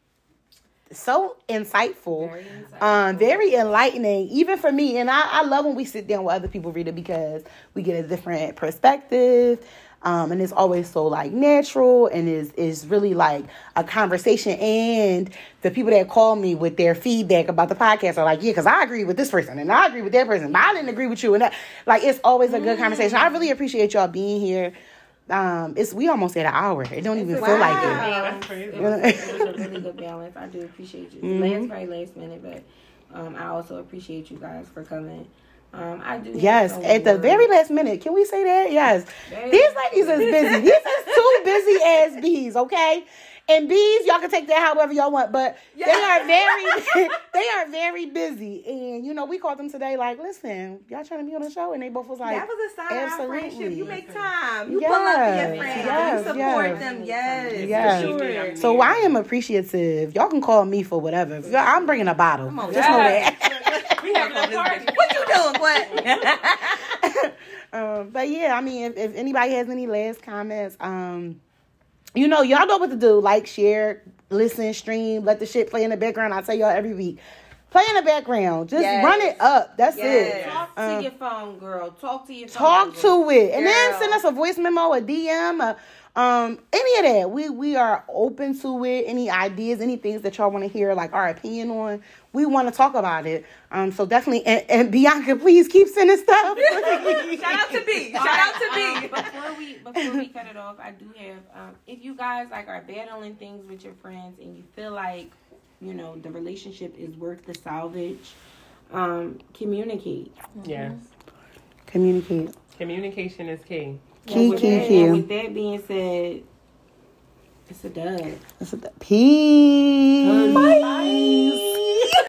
so insightful, Very insightful. um, very enlightening, even for me. And I, I love when we sit down with other people read it because we get a different perspective. Um, and it's always so like natural and is is really like a conversation. And the people that call me with their feedback about the podcast are like, yeah, because I agree with this person and I agree with that person, but I didn't agree with you. And that, like, it's always a good conversation. I really appreciate y'all being here. Um, it's we almost at an hour. It don't even feel like it. That's crazy. It was, it was a really good balance. I do appreciate you. Mm-hmm. Last very last minute, but um, I also appreciate you guys for coming. Um, I do. Yes, at the very last minute. Can we say that? Yes. These ladies is busy. These is two busy ass bees, okay? And bees, y'all can take that however y'all want, but they are very they are very busy. And you know, we called them today like, listen, y'all trying to be on the show? And they both was like, that was a sign of our friendship. You make time. You Yes, pull up for your friends. yes, you support yes. them. Yes, Yes. for sure. So I am appreciative. Y'all can call me for whatever. I'm bringing a bottle. Come on, Just know that. we having a party. What you doing? What? Um, but yeah, I mean, if, if anybody has any last comments, um, you know, y'all know what to do. Like, share, listen, stream, let the shit play in the background. I tell y'all every week. Play in the background. Just Yes. run it up. That's Yes. it. Talk to Uh, your phone, girl. Talk to your phone. Talk to it, and then send us a voice memo, a DM, a, um, any of that. We we are open to it. Any ideas, any things that y'all want to hear, like our opinion on, we want to talk about it. Um, so definitely, and, and Bianca, please keep sending stuff. Shout out to B. Shout out to Um, B. before we before we cut it off, I do have um, if you guys like are battling things with your friends and you feel like you know the relationship is worth the salvage, um, communicate. Yes. Communicate. Communication is key. Key, with key, that, key. and with that being said, it's a dub. It's a- Peace. Bye.